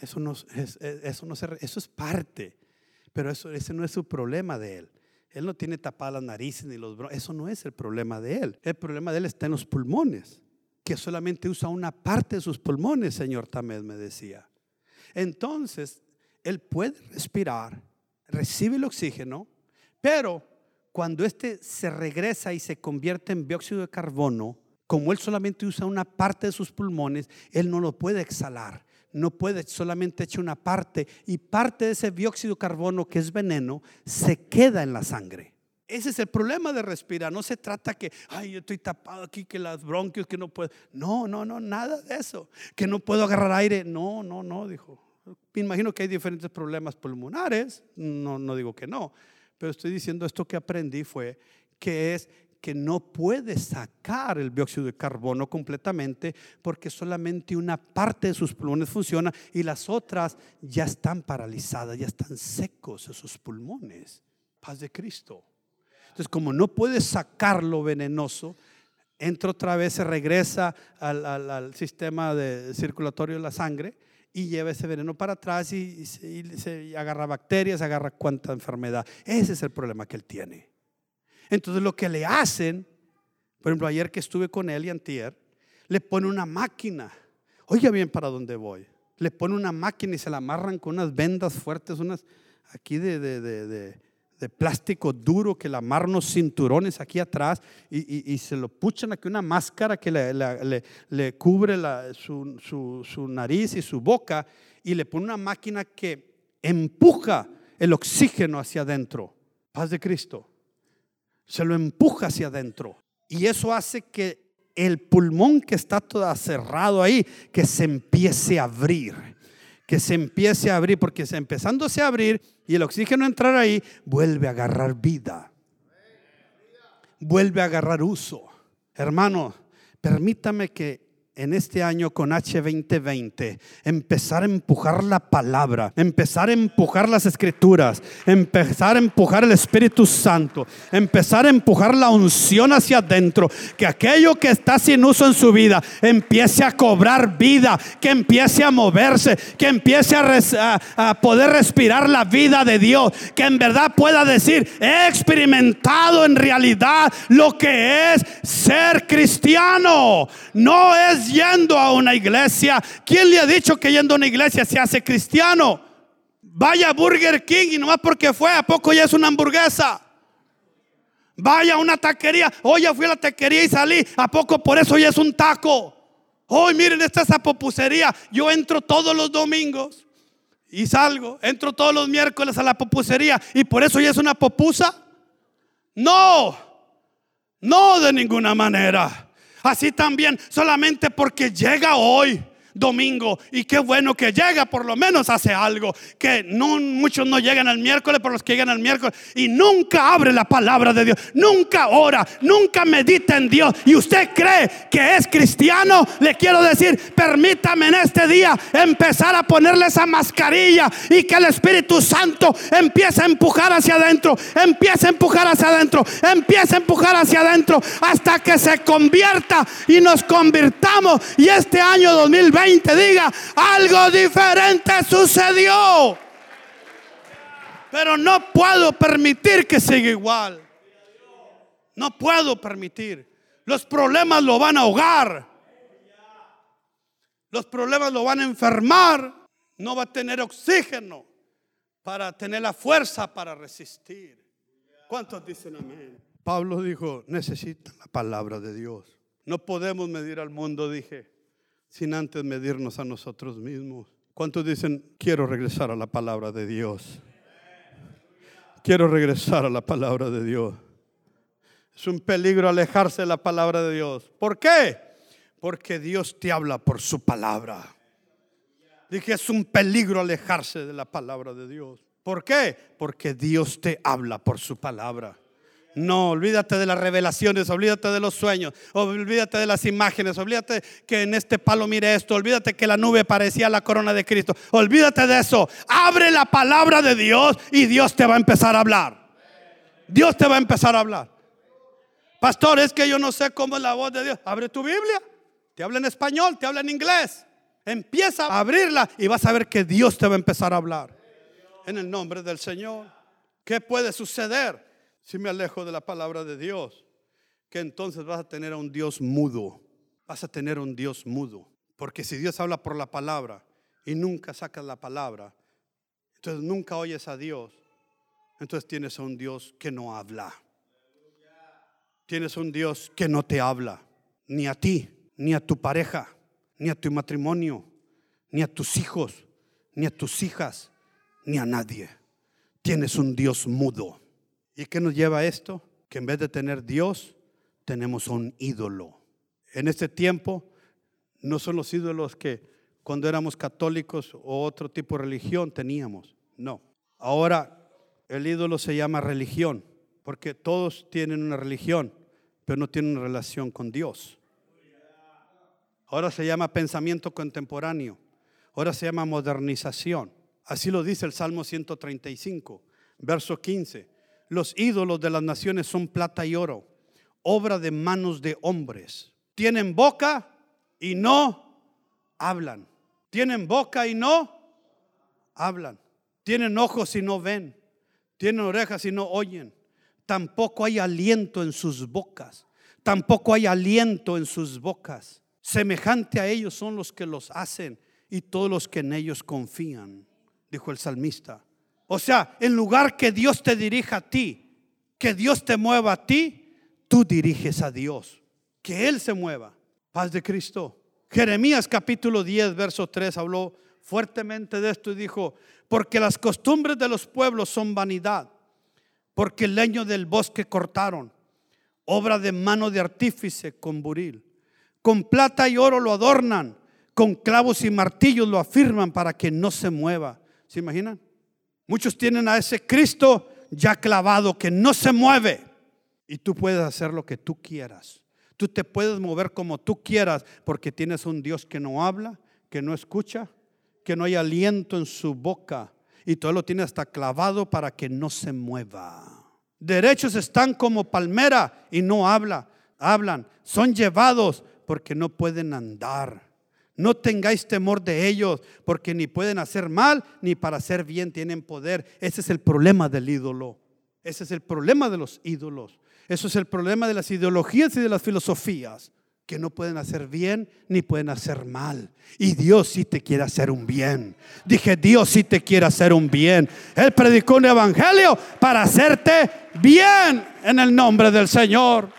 eso no es, eso no eso es parte, pero eso, ese no es su problema de él. Él no tiene tapadas las narices ni los bronquios, eso no es el problema de él. El problema de él está en los pulmones, que solamente usa una parte de sus pulmones, señor Tamés me decía. Entonces, él puede respirar, recibe el oxígeno, pero cuando este se regresa y se convierte en dióxido de carbono, como él solamente usa una parte de sus pulmones, él no lo puede exhalar. No puede solamente echar una parte y parte de ese dióxido de carbono que es veneno se queda en la sangre. Ese es el problema de respirar. No se trata que, ay, yo estoy tapado aquí, que las bronquios, que no puedo. No, no, no, nada de eso. Que no puedo agarrar aire. No, no, no, dijo. Me imagino que hay diferentes problemas pulmonares. No, no digo que no. Pero estoy diciendo esto que aprendí fue que es que no puede sacar el dióxido de carbono completamente porque solamente una parte de sus pulmones funciona y las otras ya están paralizadas, ya están secos esos pulmones. Paz de Cristo. Entonces, como no puede sacar lo venenoso, entra otra vez, se regresa al, sistema de circulatorio de la sangre y lleva ese veneno para atrás y, se agarra bacterias, agarra cuanta enfermedad. Ese es el problema que él tiene. Entonces lo que le hacen, por ejemplo, ayer que estuve con él y antier, le pone una máquina. Oiga bien para dónde voy. Le pone una máquina y se la amarran con unas vendas fuertes, unas aquí de, de, plástico duro que le amarran unos cinturones aquí atrás y, se lo puchan aquí una máscara que le, cubre su, su nariz y su boca y le pone una máquina que empuja el oxígeno hacia adentro. Paz de Cristo se lo empuja hacia adentro. Y eso hace que el pulmón que está todo cerrado ahí, que se empiece a abrir. Que se empiece a abrir, porque empezándose a abrir y el oxígeno entrar ahí, vuelve a agarrar vida. Vuelve a agarrar uso. Hermano, permítame que en este año con H2020, empezar a empujar la palabra, empezar a empujar las escrituras, empezar a empujar el Espíritu Santo, empezar a empujar la unción hacia adentro, que aquello que está sin uso en su vida empiece a cobrar vida, que empiece a moverse, que empiece a, a poder respirar la vida de Dios, que en verdad pueda decir, he experimentado en realidad lo que es ser cristiano, no es yendo a una iglesia. ¿Quién le ha dicho que yendo a una iglesia se hace cristiano? Vaya Burger King y nomás porque fue, ¿a poco ya es una hamburguesa? Vaya a una taquería. Hoy ya fui a la taquería y salí. ¿A poco por eso ya es un taco? Hoy miren, esta es esa popucería. Yo entro todos los domingos y salgo. Entro todos los miércoles a la popucería y por eso ya es una popusa. No, no de ninguna manera. Así también, solamente porque llega hoy domingo. Y qué bueno que llega, por lo menos hace algo. Que no, muchos no llegan al miércoles, por los que llegan al miércoles. Y nunca abre la palabra de Dios. Nunca ora, nunca medita en Dios. Y usted cree que es cristiano. Le quiero decir, permítame en este día empezar a ponerle esa mascarilla. Y que el Espíritu Santo empiece a empujar hacia adentro. Empiece a empujar hacia adentro. Empiece a empujar hacia adentro. Hasta que se convierta y nos convirtamos. Y este año 2020 te diga, algo diferente sucedió. Pero no puedo permitir que siga igual. No puedo permitir. Los problemas lo van a ahogar. Los problemas lo van a enfermar. No va a tener oxígeno para tener la fuerza para resistir. ¿Cuántos dicen amén? Pablo dijo, necesitan la palabra de Dios. No podemos medir al mundo, dije sin antes medirnos a nosotros mismos. ¿Cuántos dicen, quiero regresar a la palabra de Dios? Quiero regresar a la palabra de Dios. Es un peligro alejarse de la palabra de Dios. ¿Por qué? Porque Dios te habla por su palabra. Dije, es un peligro alejarse de la palabra de Dios. ¿Por qué? Porque Dios te habla por su palabra. No, olvídate de las revelaciones, olvídate de los sueños, olvídate de las imágenes, olvídate que en este palo mire esto, olvídate que la nube parecía la corona de Cristo, olvídate de eso. Abre la palabra de Dios y Dios te va a empezar a hablar. Dios te va a empezar a hablar. Pastor, es que yo no sé cómo es la voz de Dios. Abre tu Biblia. Te habla en español, te habla en inglés. Empieza a abrirla y vas a ver que Dios te va a empezar a hablar. En el nombre del Señor. ¿Qué puede suceder si me alejo de la palabra de Dios? Que entonces vas a tener a un Dios mudo. Vas a tener un Dios mudo. Porque si Dios habla por la palabra y nunca sacas la palabra, entonces nunca oyes a Dios. Entonces tienes a un Dios que no habla. Tienes un Dios que no te habla, ni a ti, ni a tu pareja, ni a tu matrimonio, ni a tus hijos, ni a tus hijas, ni a nadie. Tienes un Dios mudo. ¿Y qué nos lleva a esto? Que en vez de tener Dios, tenemos un ídolo. En este tiempo no son los ídolos que cuando éramos católicos o otro tipo de religión teníamos. No. Ahora el ídolo se llama religión, porque todos tienen una religión, pero no tienen una relación con Dios. Ahora se llama pensamiento contemporáneo. Ahora se llama modernización. Así lo dice el Salmo 135, verso 15. Los ídolos de las naciones son plata y oro, obra de manos de hombres. Tienen boca y no hablan. Tienen boca y no hablan. Tienen ojos y no ven. Tienen orejas y no oyen. Tampoco hay aliento en sus bocas. Tampoco hay aliento en sus bocas. Semejante a ellos son los que los hacen y todos los que en ellos confían, dijo el salmista. O sea, en lugar que Dios te dirija a ti, que Dios te mueva a ti, tú diriges a Dios. Que Él se mueva. Paz de Cristo. Jeremías capítulo 10, verso 3 habló fuertemente de esto y dijo, porque las costumbres de los pueblos son vanidad, porque el leño del bosque cortaron, obra de mano de artífice con buril, con plata y oro lo adornan, con clavos y martillos lo afirman para que no se mueva. ¿Se imaginan? Muchos tienen a ese Cristo ya clavado que no se mueve y tú puedes hacer lo que tú quieras. Tú te puedes mover como tú quieras porque tienes un Dios que no habla, que no escucha, que no hay aliento en su boca y todo lo tiene hasta clavado para que no se mueva. Derechos están como palmera y no habla, hablan, son llevados porque no pueden andar. No tengáis temor de ellos, porque ni pueden hacer mal, ni para hacer bien tienen poder. Ese es el problema del ídolo. Ese es el problema de los ídolos. Eso es el problema de las ideologías y de las filosofías, que no pueden hacer bien ni pueden hacer mal. Y Dios sí te quiere hacer un bien. Dije, Dios sí te quiere hacer un bien. Él predicó un evangelio para hacerte bien en el nombre del Señor.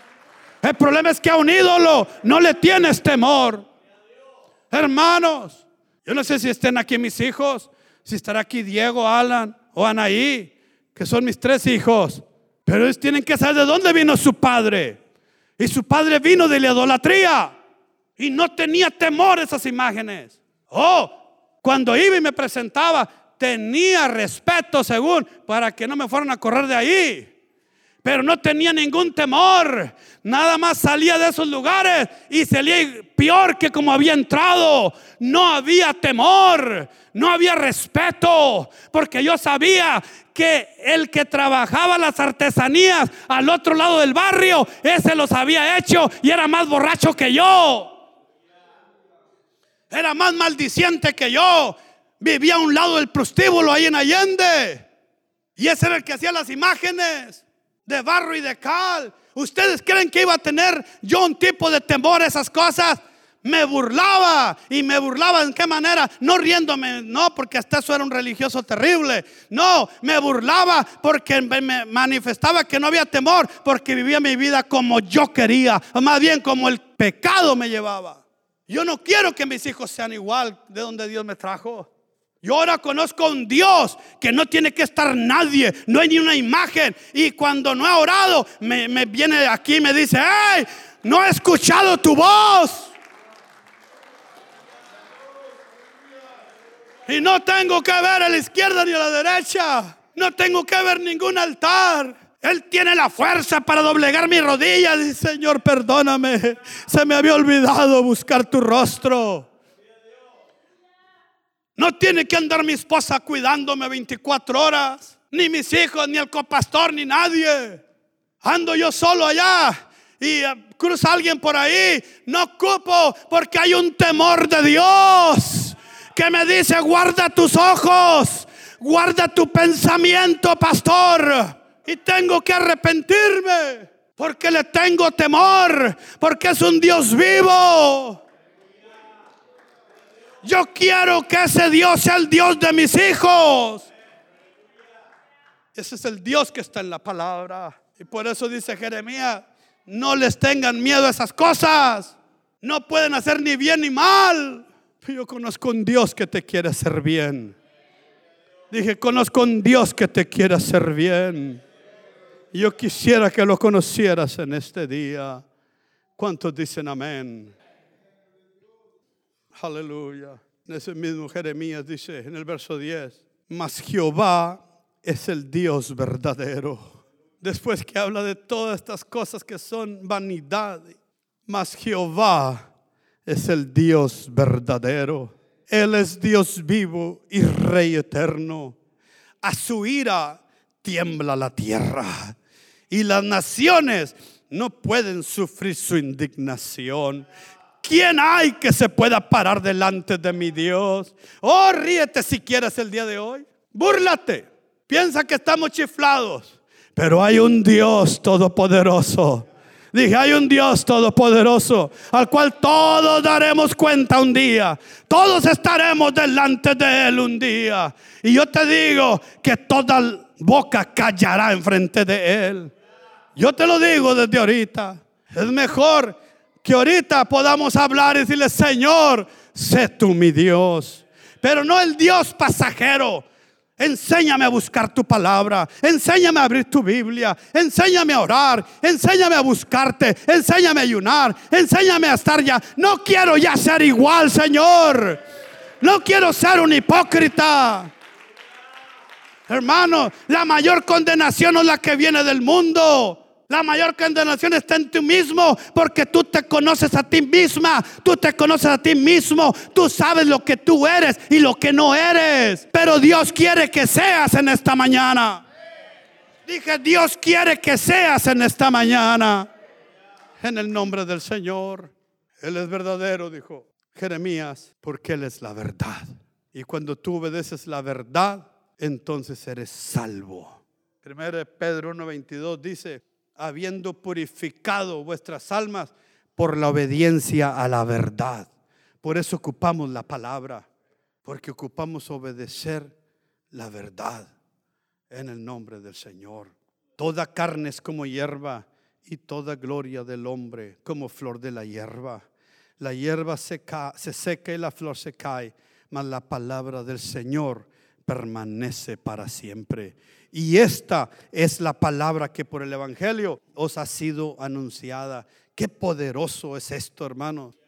El problema es que a un ídolo no le tienes temor. Hermanos, yo no sé si estén aquí mis hijos, si estará aquí Diego, Alan o Anaí, que son mis tres hijos. Pero ellos tienen que saber de dónde vino su padre. Y su padre vino de la idolatría. Y no tenía temor a esas imágenes. Oh, cuando iba y me presentaba, tenía respeto según para que no me fueran a correr de ahí pero no tenía ningún temor. Nada más salía de esos lugares y salía peor que como había entrado. No había temor, no había respeto, porque yo sabía que el que trabajaba las artesanías al otro lado del barrio, ese los había hecho y era más borracho que yo. Era más maldiciente que yo. Vivía a un lado del prostíbulo ahí en Allende. Y ese era el que hacía las imágenes de barro y de cal. ¿Ustedes creen que iba a tener yo un tipo de temor a esas cosas? Me burlaba y me burlaba en qué manera, no riéndome, no, porque hasta eso era un religioso terrible. No, me burlaba porque me manifestaba que no había temor, porque vivía mi vida como yo quería, más bien como el pecado me llevaba. Yo no quiero que mis hijos sean igual de donde Dios me trajo. Yo ahora conozco a un Dios que no tiene que estar nadie, no hay ni una imagen. Y cuando no ha orado, me, viene aquí y me dice, hey, no he escuchado tu voz. Y no tengo que ver a la izquierda ni a la derecha. No tengo que ver ningún altar. Él tiene la fuerza para doblegar mi rodilla. Dice, Señor, perdóname. Se me había olvidado buscar tu rostro. No tiene que andar mi esposa cuidándome 24 horas, ni mis hijos, ni el copastor, ni nadie. Ando yo solo allá y eh, cruza alguien por ahí, no ocupo porque hay un temor de Dios que me dice, guarda tus ojos, guarda tu pensamiento, pastor. Y tengo que arrepentirme porque le tengo temor, porque es un Dios vivo. Yo quiero que ese Dios sea el Dios de mis hijos. Ese es el Dios que está en la palabra. Y por eso dice Jeremías, no les tengan miedo a esas cosas. No pueden hacer ni bien ni mal. Yo conozco un Dios que te quiere hacer bien. Dije, conozco un Dios que te quiere hacer bien. Yo quisiera que lo conocieras en este día. ¿Cuántos dicen amén? Aleluya. En ese mismo Jeremías dice en el verso 10, mas Jehová es el Dios verdadero después que habla de todas estas cosas que son vanidad, mas Jehová es el Dios verdadero. Él es Dios vivo y Rey eterno. A su ira tiembla la tierra y las naciones no pueden sufrir su indignación. ¿Quién hay que se pueda parar delante de mi Dios? Oh, ríete si quieres el día de hoy. Búrlate. Piensa que estamos chiflados. Pero hay un Dios todopoderoso. Dije, hay un Dios todopoderoso al cual todos daremos cuenta un día. Todos estaremos delante de Él un día. Y yo te digo que toda boca callará enfrente de Él. Yo te lo digo desde ahorita. Es mejor que ahorita podamos hablar y decirle, Señor, sé tú mi Dios. Pero no el Dios pasajero, Enséñame a buscar tu palabra. Enséñame a abrir tu Biblia. Enséñame a orar. Enséñame a buscarte. Enséñame a ayunar. Enséñame a estar ya. No quiero ya ser igual, Señor. No quiero ser un hipócrita. Hermano, la mayor condenación es la que viene del mundo. La mayor condenación está en ti mismo porque tú te conoces a ti misma, tú te conoces a ti mismo, tú sabes lo que tú eres y lo que no eres. Pero Dios quiere que seas en esta mañana. Dije, Dios quiere que seas en esta mañana. En el nombre del Señor. Él es verdadero, dijo Jeremías, porque Él es la verdad. Y cuando tú obedeces la verdad, entonces eres salvo. Primero Pedro 1.22 dice, habiendo purificado vuestras almas por la obediencia a la verdad. Por eso ocupamos la palabra, porque ocupamos obedecer la verdad en el nombre del Señor. Toda carne es como hierba y toda gloria del hombre como flor de la hierba. La hierba se, se seca y la flor se cae, mas la palabra del Señor permanece para siempre. Y esta es la palabra que por el Evangelio os ha sido anunciada. Qué poderoso es esto, hermanos.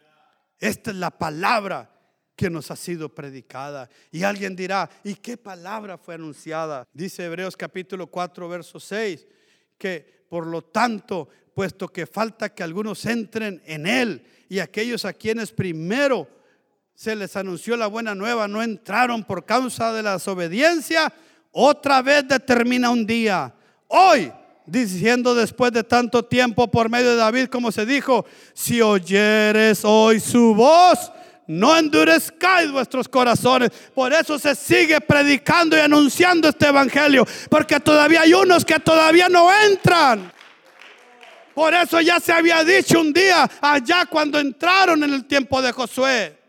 Esta es la palabra que nos ha sido predicada. Y alguien dirá, ¿y qué palabra fue anunciada? Dice Hebreos capítulo 4, verso 6, que por lo tanto, puesto que falta que algunos entren en él y aquellos a quienes primero se les anunció la buena nueva, no entraron por causa de la desobediencia, otra vez determina un día, hoy, diciendo después de tanto tiempo por medio de David, como se dijo, si oyeres hoy su voz, no endurezcáis vuestros corazones. Por eso se sigue predicando y anunciando este evangelio, porque todavía hay unos que todavía no entran. Por eso ya se había dicho un día allá cuando entraron en el tiempo de Josué.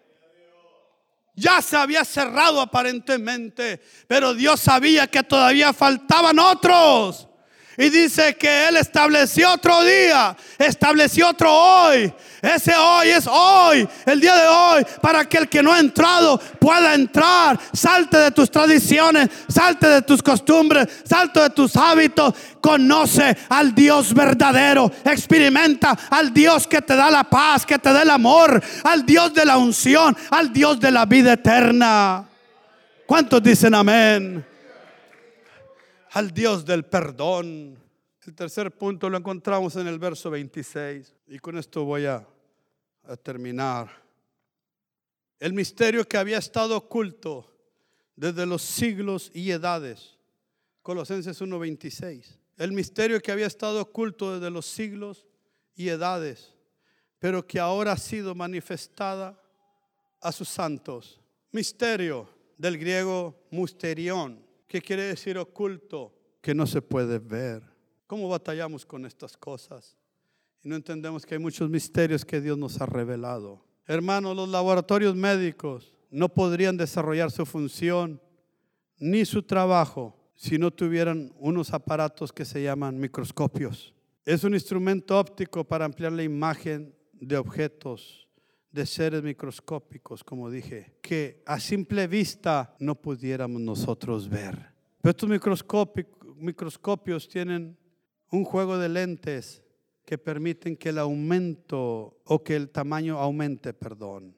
Ya se había cerrado aparentemente, pero Dios sabía que todavía faltaban otros. Y dice que Él estableció otro día, estableció otro hoy. Ese hoy es hoy, el día de hoy, para que el que no ha entrado pueda entrar. Salte de tus tradiciones, salte de tus costumbres, salte de tus hábitos. Conoce al Dios verdadero. Experimenta al Dios que te da la paz, que te da el amor, al Dios de la unción, al Dios de la vida eterna. ¿Cuántos dicen amén? Al Dios del perdón. El tercer punto lo encontramos en el verso 26 y con esto voy a, terminar. El misterio que había estado oculto desde los siglos y edades. Colosenses 1:26. El misterio que había estado oculto desde los siglos y edades, pero que ahora ha sido manifestada a sus santos. Misterio del griego musterión, que quiere decir oculto, que no se puede ver. ¿Cómo batallamos con estas cosas? Y no entendemos que hay muchos misterios que Dios nos ha revelado. Hermanos, los laboratorios médicos no podrían desarrollar su función ni su trabajo si no tuvieran unos aparatos que se llaman microscopios. Es un instrumento óptico para ampliar la imagen de objetos, de seres microscópicos, como dije, que a simple vista no pudiéramos nosotros ver. Pero estos microscopios tienen un juego de lentes que permiten que el aumento o que el tamaño aumente, perdón.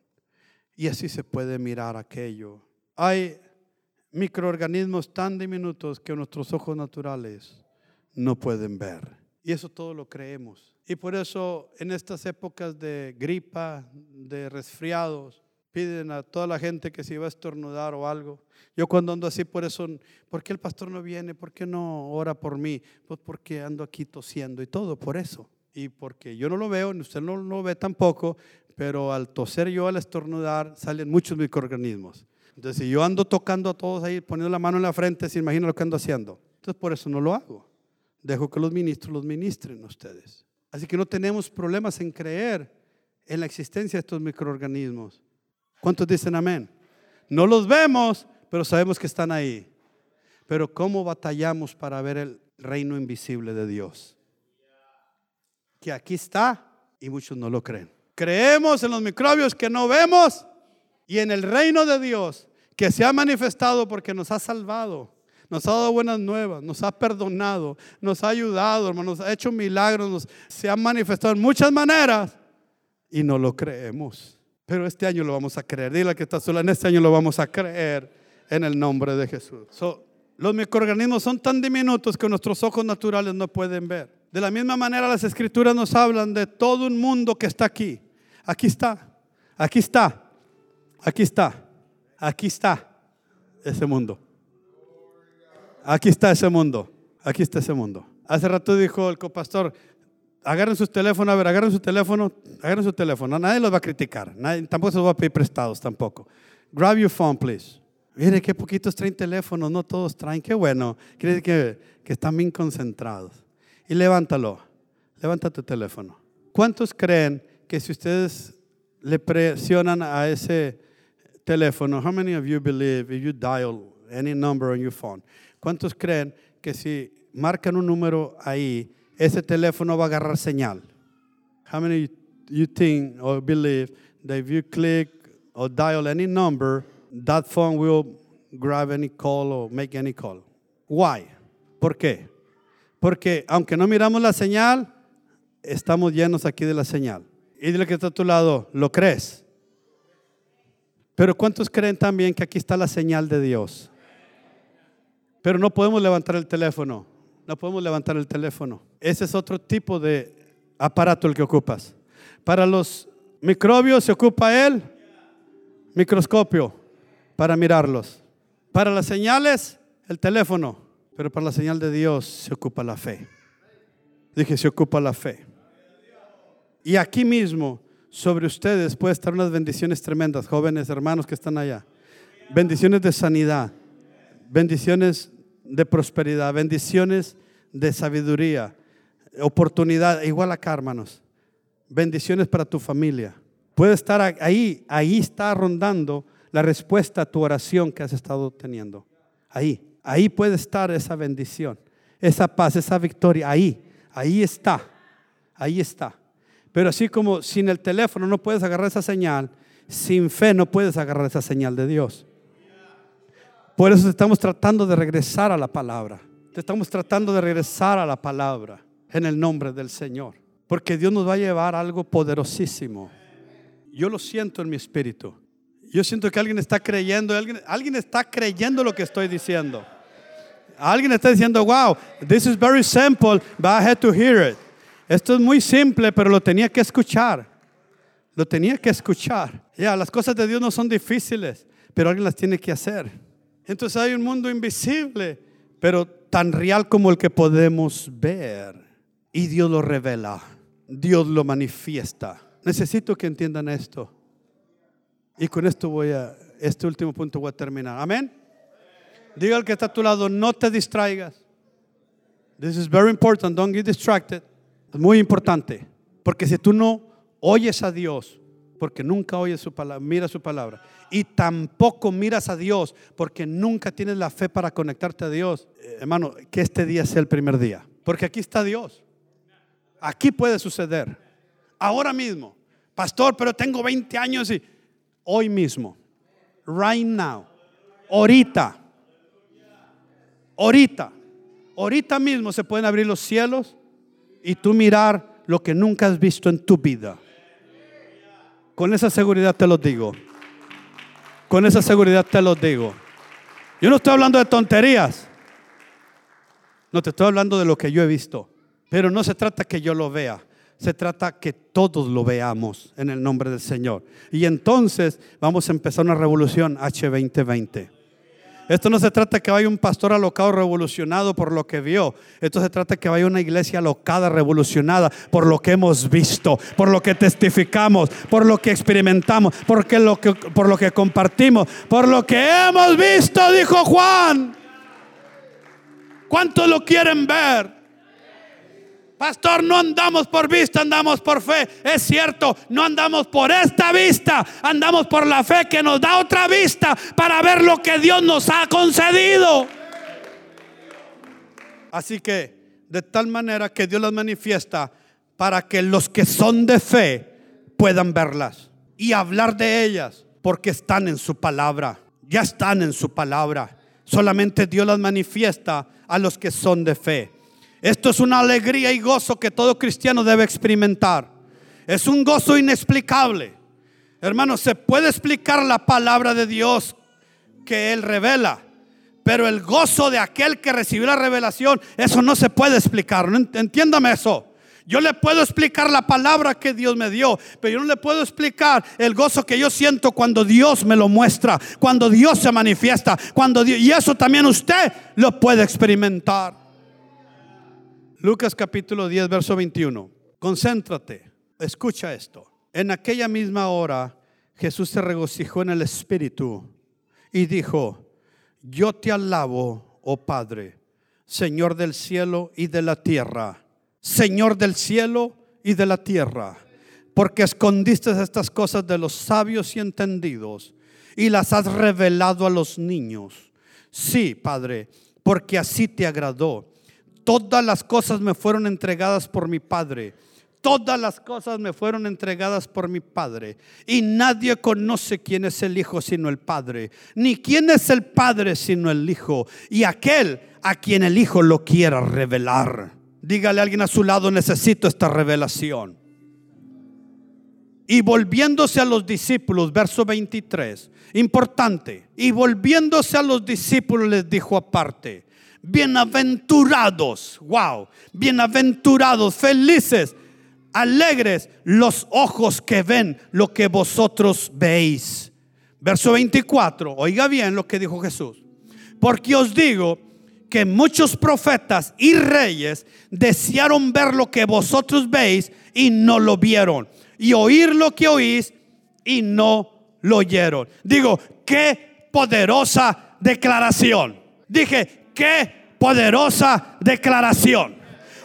Y así se puede mirar aquello. Hay microorganismos tan diminutos que nuestros ojos naturales no pueden ver. Y eso todo lo creemos. Y por eso en estas épocas de gripa, de resfriados, piden a toda la gente que se iba a estornudar o algo. Yo cuando ando así, por eso, ¿por qué el pastor no viene? ¿Por qué no ora por mí? Pues porque ando aquí tosiendo y todo, por eso. Y porque yo no lo veo, usted no lo ve tampoco, pero al toser yo, al estornudar, salen muchos microorganismos. Entonces, si yo ando tocando a todos ahí, poniendo la mano en la frente, se imagina lo que ando haciendo. Entonces, por eso no lo hago. Dejo que los ministros los ministren a ustedes. Así que no tenemos problemas en creer en la existencia de estos microorganismos. ¿Cuántos dicen amén? No los vemos, pero sabemos que están ahí. Pero ¿cómo batallamos para ver el reino invisible de Dios? Que aquí está y muchos no lo creen. Creemos en los microbios que no vemos y en el reino de Dios que se ha manifestado porque nos ha salvado, nos ha dado buenas nuevas, nos ha perdonado, nos ha ayudado, hermano, nos ha hecho milagros, se ha manifestado en muchas maneras y no lo creemos. Pero este año lo vamos a creer. Dile que está sola, en este año lo vamos a creer en el nombre de Jesús. los microorganismos son tan diminutos que nuestros ojos naturales no pueden ver. De la misma manera las escrituras nos hablan de todo un mundo que está aquí. Aquí está, aquí está, aquí está, aquí está ese mundo. Aquí está ese mundo, aquí está ese mundo. Hace rato dijo el copastor, agarren sus teléfonos, a ver, agarren su teléfono, agarren su teléfono. Nadie los va a criticar, nadie, tampoco se los va a pedir prestados tampoco. Grab your phone, please. Mire qué poquitos traen teléfonos, no todos traen, qué bueno. Quiere decir que, que están bien concentrados. Y levántalo, levanta tu teléfono. ¿Cuántos creen que si ustedes le presionan a ese teléfono, how many of you believe if you dial any number on your phone? ¿Cuántos creen que si marcan un número ahí, ese teléfono va a agarrar señal. How many you think or believe that if you click or dial any number, that phone will grab any call or make any call? Why? ¿Por qué? Porque aunque no miramos la señal, estamos llenos aquí de la señal. Y dile que está a tu lado, ¿lo crees? Pero ¿cuántos creen también que aquí está la señal de Dios? Pero no podemos levantar el teléfono. No podemos levantar el teléfono. Ese es otro tipo de aparato el que ocupas. Para los microbios se ocupa el microscopio para mirarlos. Para las señales, el teléfono. Pero para la señal de Dios se ocupa la fe. Dije, se ocupa la fe. Y aquí mismo, sobre ustedes, puede estar unas bendiciones tremendas, jóvenes hermanos que están allá. Bendiciones de sanidad, bendiciones de prosperidad, bendiciones de sabiduría, oportunidad, igual acá, hermanos. Bendiciones para tu familia. Puede estar ahí, ahí está rondando la respuesta a tu oración que has estado teniendo. Ahí, ahí puede estar esa bendición, esa paz, esa victoria. Ahí, ahí está, ahí está. Pero así como sin el teléfono no puedes agarrar esa señal, sin fe no puedes agarrar esa señal de Dios. Por eso estamos tratando de regresar a la palabra. Estamos tratando de regresar a la palabra en el nombre del Señor. Porque Dios nos va a llevar algo poderosísimo. Yo lo siento en mi espíritu. Yo siento que alguien está creyendo, alguien, alguien está creyendo lo que estoy diciendo. Alguien está diciendo, wow, this is very simple, but I had to hear it. Esto es muy simple, pero lo tenía que escuchar. Lo tenía que escuchar. Ya, las cosas de Dios no son difíciles, pero alguien las tiene que hacer. Entonces hay un mundo invisible, pero tan real como el que podemos ver. Y Dios lo revela. Dios lo manifiesta. Necesito que entiendan esto. Y con esto voy a, este último punto voy a terminar. Amén. Diga al que está a tu lado, no te distraigas. This is very important. Don't get distracted. Es muy importante. Porque si tú no oyes a Dios, porque nunca oyes su palabra, mira su palabra, y tampoco miras a Dios, porque nunca tienes la fe para conectarte a Dios, hermano, que este día sea el primer día. Porque aquí está Dios. Aquí puede suceder. Ahora mismo. Pastor, pero tengo 20 años y hoy mismo. Right now. Ahorita. Ahorita. Ahorita mismo se pueden abrir los cielos y tú mirar lo que nunca has visto en tu vida. Con esa seguridad te lo digo. Con esa seguridad te lo digo. Yo no estoy hablando de tonterías. No te estoy hablando de lo que yo he visto. Pero no se trata que yo lo vea. Se trata que todos lo veamos en el nombre del Señor. Y entonces vamos a empezar una revolución H2020. Esto no se trata que vaya un pastor alocado revolucionado por lo que vio. Esto se trata que vaya una iglesia alocada revolucionada por lo que hemos visto, por lo que testificamos, por lo que experimentamos, lo que, por lo que compartimos, por lo que hemos visto, dijo Juan. ¿Cuántos lo quieren ver? Pastor, no andamos por vista, andamos por fe. Es cierto, no andamos por esta vista, andamos por la fe que nos da otra vista para ver lo que Dios nos ha concedido. Así que, de tal manera que Dios las manifiesta para que los que son de fe puedan verlas y hablar de ellas, porque están en su palabra, ya están en su palabra. Solamente Dios las manifiesta a los que son de fe. Esto es una alegría y gozo que todo cristiano debe experimentar. Es un gozo inexplicable. Hermanos, se puede explicar la palabra de Dios que Él revela. Pero el gozo de aquel que recibió la revelación, eso no se puede explicar. Entiéndame eso. Yo le puedo explicar la palabra que Dios me dio, pero yo no le puedo explicar el gozo que yo siento cuando Dios me lo muestra, cuando Dios se manifiesta, cuando Dios, y eso también usted lo puede experimentar. Lucas capítulo 10, verso 21. Concéntrate, escucha esto. En aquella misma hora Jesús se regocijó en el Espíritu y dijo, yo te alabo, oh Padre, Señor del cielo y de la tierra, Señor del cielo y de la tierra, porque escondiste estas cosas de los sabios y entendidos y las has revelado a los niños. Sí, Padre, porque así te agradó. Todas las cosas me fueron entregadas por mi Padre. Todas las cosas me fueron entregadas por mi Padre. Y nadie conoce quién es el Hijo sino el Padre. Ni quién es el Padre sino el Hijo. Y aquel a quien el Hijo lo quiera revelar. Dígale a alguien a su lado, necesito esta revelación. Y volviéndose a los discípulos, verso 23, importante. Y volviéndose a los discípulos les dijo aparte bienaventurados, wow, bienaventurados, felices, alegres los ojos que ven lo que vosotros veis. Verso 24, oiga bien lo que dijo Jesús. Porque os digo que muchos profetas y reyes desearon ver lo que vosotros veis y no lo vieron. Y oír lo que oís y no lo oyeron. Digo, qué poderosa declaración. Dije, Qué poderosa declaración.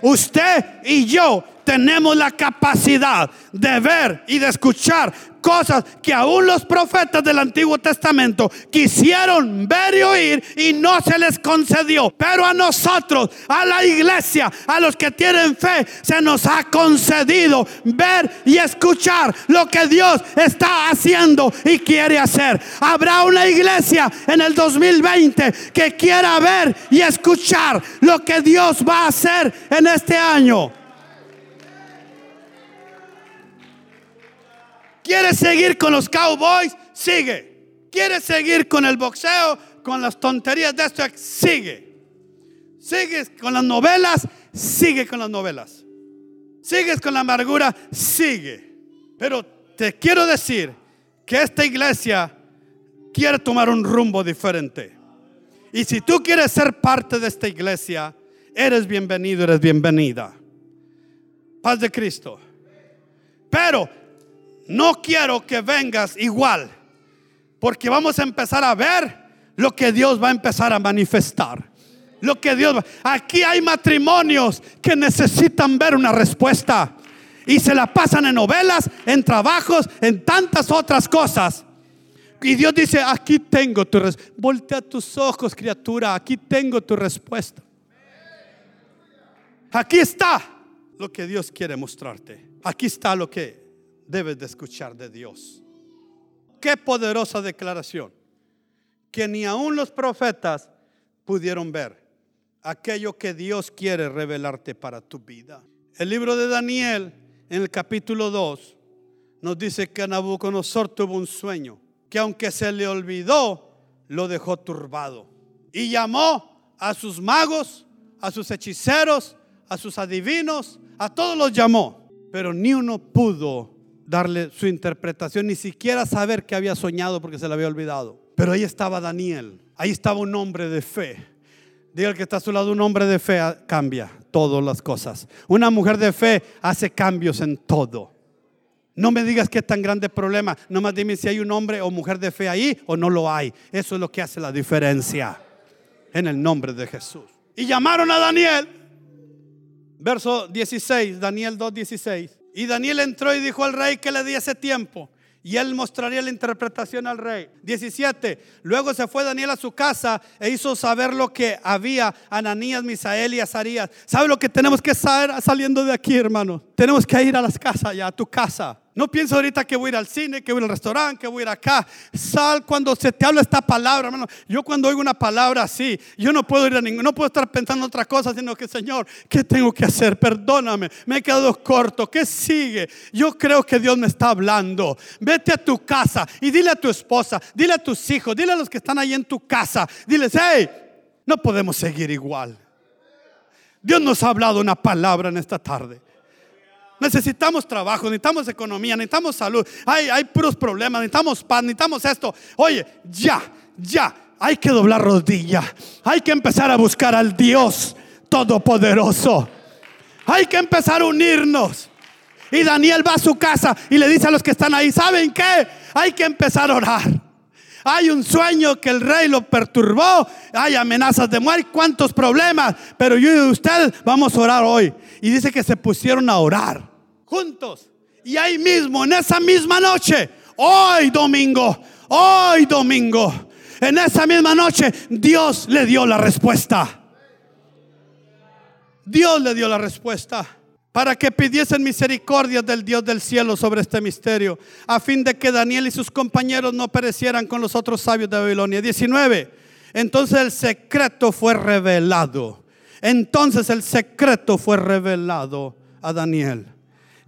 Usted y yo tenemos la capacidad de ver y de escuchar cosas que aún los profetas del Antiguo Testamento quisieron ver y oír y no se les concedió. Pero a nosotros, a la iglesia, a los que tienen fe, se nos ha concedido ver y escuchar lo que Dios está haciendo y quiere hacer. Habrá una iglesia en el 2020 que quiera ver y escuchar lo que Dios va a hacer en este año. ¿Quieres seguir con los cowboys? Sigue. ¿Quieres seguir con el boxeo? Con las tonterías de esto? Sigue. ¿Sigues con las novelas? Sigue con las novelas. ¿Sigues con la amargura? Sigue. Pero te quiero decir que esta iglesia quiere tomar un rumbo diferente. Y si tú quieres ser parte de esta iglesia, eres bienvenido, eres bienvenida. Paz de Cristo. Pero no quiero que vengas igual, porque vamos a empezar a ver lo que Dios va a empezar a manifestar. Lo que Dios va. Aquí hay matrimonios que necesitan ver una respuesta y se la pasan en novelas, en trabajos, en tantas otras cosas. Y Dios dice, aquí tengo tu respuesta. Voltea tus ojos, criatura, aquí tengo tu respuesta. Aquí está lo que Dios quiere mostrarte. Aquí está lo que debes de escuchar de Dios. Qué poderosa declaración. Que ni aun los profetas pudieron ver aquello que Dios quiere revelarte para tu vida. El libro de Daniel, en el capítulo 2, nos dice que Nabucodonosor tuvo un sueño, que aunque se le olvidó, lo dejó turbado. Y llamó a sus magos, a sus hechiceros, a sus adivinos, a todos los llamó, pero ni uno pudo darle su interpretación, ni siquiera saber que había soñado porque se le había olvidado. Pero ahí estaba Daniel, ahí estaba un hombre de fe. Diga el que está a su lado, un hombre de fe cambia todas las cosas. Una mujer de fe hace cambios en todo. No me digas qué tan grande problema. Nomás dime si hay un hombre o mujer de fe ahí o no lo hay. Eso es lo que hace la diferencia. En el nombre de Jesús. Y llamaron a Daniel. Verso 16, Daniel 2.16. Y Daniel entró y dijo al rey que le diese tiempo y él mostraría la interpretación al rey. 17. Luego se fue Daniel a su casa e hizo saber lo que había Ananías, Misael y Azarías. ¿Sabe lo que tenemos que saber saliendo de aquí, hermano? Tenemos que ir a las casas ya, a tu casa. No pienso ahorita que voy a ir al cine, que voy a ir al restaurante, que voy a ir acá. Sal cuando se te habla esta palabra, hermano. Yo cuando oigo una palabra así, yo no puedo ir a ningún, no puedo estar pensando otra cosa, sino que Señor, ¿qué tengo que hacer? Perdóname, me he quedado corto. ¿Qué sigue? Yo creo que Dios me está hablando. Vete a tu casa y dile a tu esposa, dile a tus hijos, dile a los que están ahí en tu casa, diles, hey, no podemos seguir igual. Dios nos ha hablado una palabra en esta tarde. Necesitamos trabajo, necesitamos economía, necesitamos salud. Hay, hay puros problemas, necesitamos paz, necesitamos esto. Oye, ya, ya, hay que doblar rodilla. Hay que empezar a buscar al Dios Todopoderoso. Hay que empezar a unirnos. Y Daniel va a su casa y le dice a los que están ahí, ¿saben qué? Hay que empezar a orar. Hay un sueño que el rey lo perturbó. Hay amenazas de muerte, cuántos problemas. Pero yo y usted vamos a orar hoy. Y dice que se pusieron a orar juntos. Y ahí mismo, en esa misma noche, hoy domingo, hoy domingo, en esa misma noche, Dios le dio la respuesta. Dios le dio la respuesta para que pidiesen misericordia del Dios del cielo sobre este misterio, a fin de que Daniel y sus compañeros no perecieran con los otros sabios de Babilonia. 19. Entonces el secreto fue revelado. Entonces el secreto fue revelado a Daniel.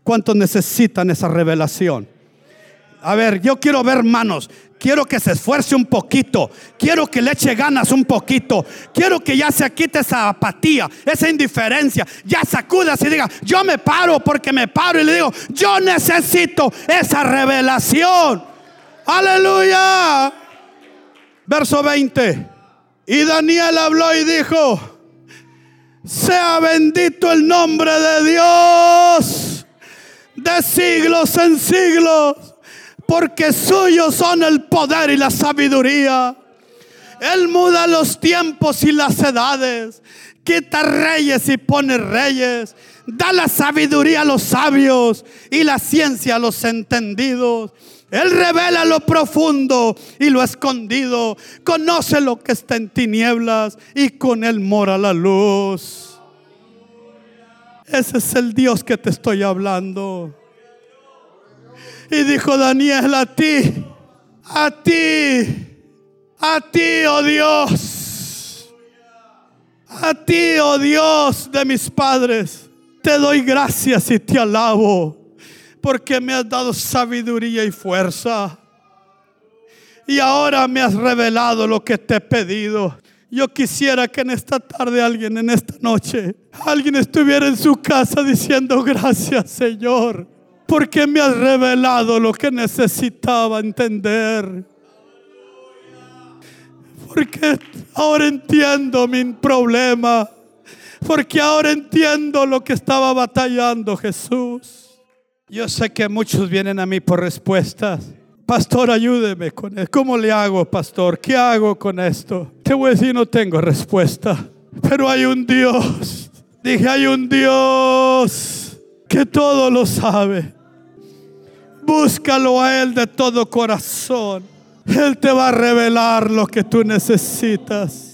¿Cuántos necesitan esa revelación? A ver, yo quiero ver manos. Quiero que se esfuerce un poquito. Quiero que le eche ganas un poquito. Quiero que ya se quite esa apatía, esa indiferencia. Ya sacudas y diga, yo me paro porque me paro y le digo, yo necesito esa revelación. Aleluya. Verso 20. Y Daniel habló y dijo, sea bendito el nombre de Dios de siglos en siglos, porque suyos son el poder y la sabiduría. Él muda los tiempos y las edades, quita reyes y pone reyes, da la sabiduría a los sabios y la ciencia a los entendidos. Él revela lo profundo y lo escondido, conoce lo que está en tinieblas y con él mora la luz. Ese es el Dios que te estoy hablando. Y dijo Daniel a ti, a ti, a ti, oh Dios, a ti, oh Dios de mis padres, te doy gracias y te alabo, porque me has dado sabiduría y fuerza. Y ahora me has revelado lo que te he pedido. Yo quisiera que en esta tarde alguien, en esta noche, alguien estuviera en su casa diciendo gracias Señor, porque me has revelado lo que necesitaba entender. Porque ahora entiendo mi problema. Porque ahora entiendo lo que estaba batallando Jesús. Yo sé que muchos vienen a mí por respuestas. Pastor, ayúdeme con esto. ¿Cómo le hago, pastor? ¿Qué hago con esto? Te voy a decir, no tengo respuesta. Pero hay un Dios. Dije, hay un Dios que todo lo sabe. Búscalo a Él de todo corazón. Él te va a revelar lo que tú necesitas.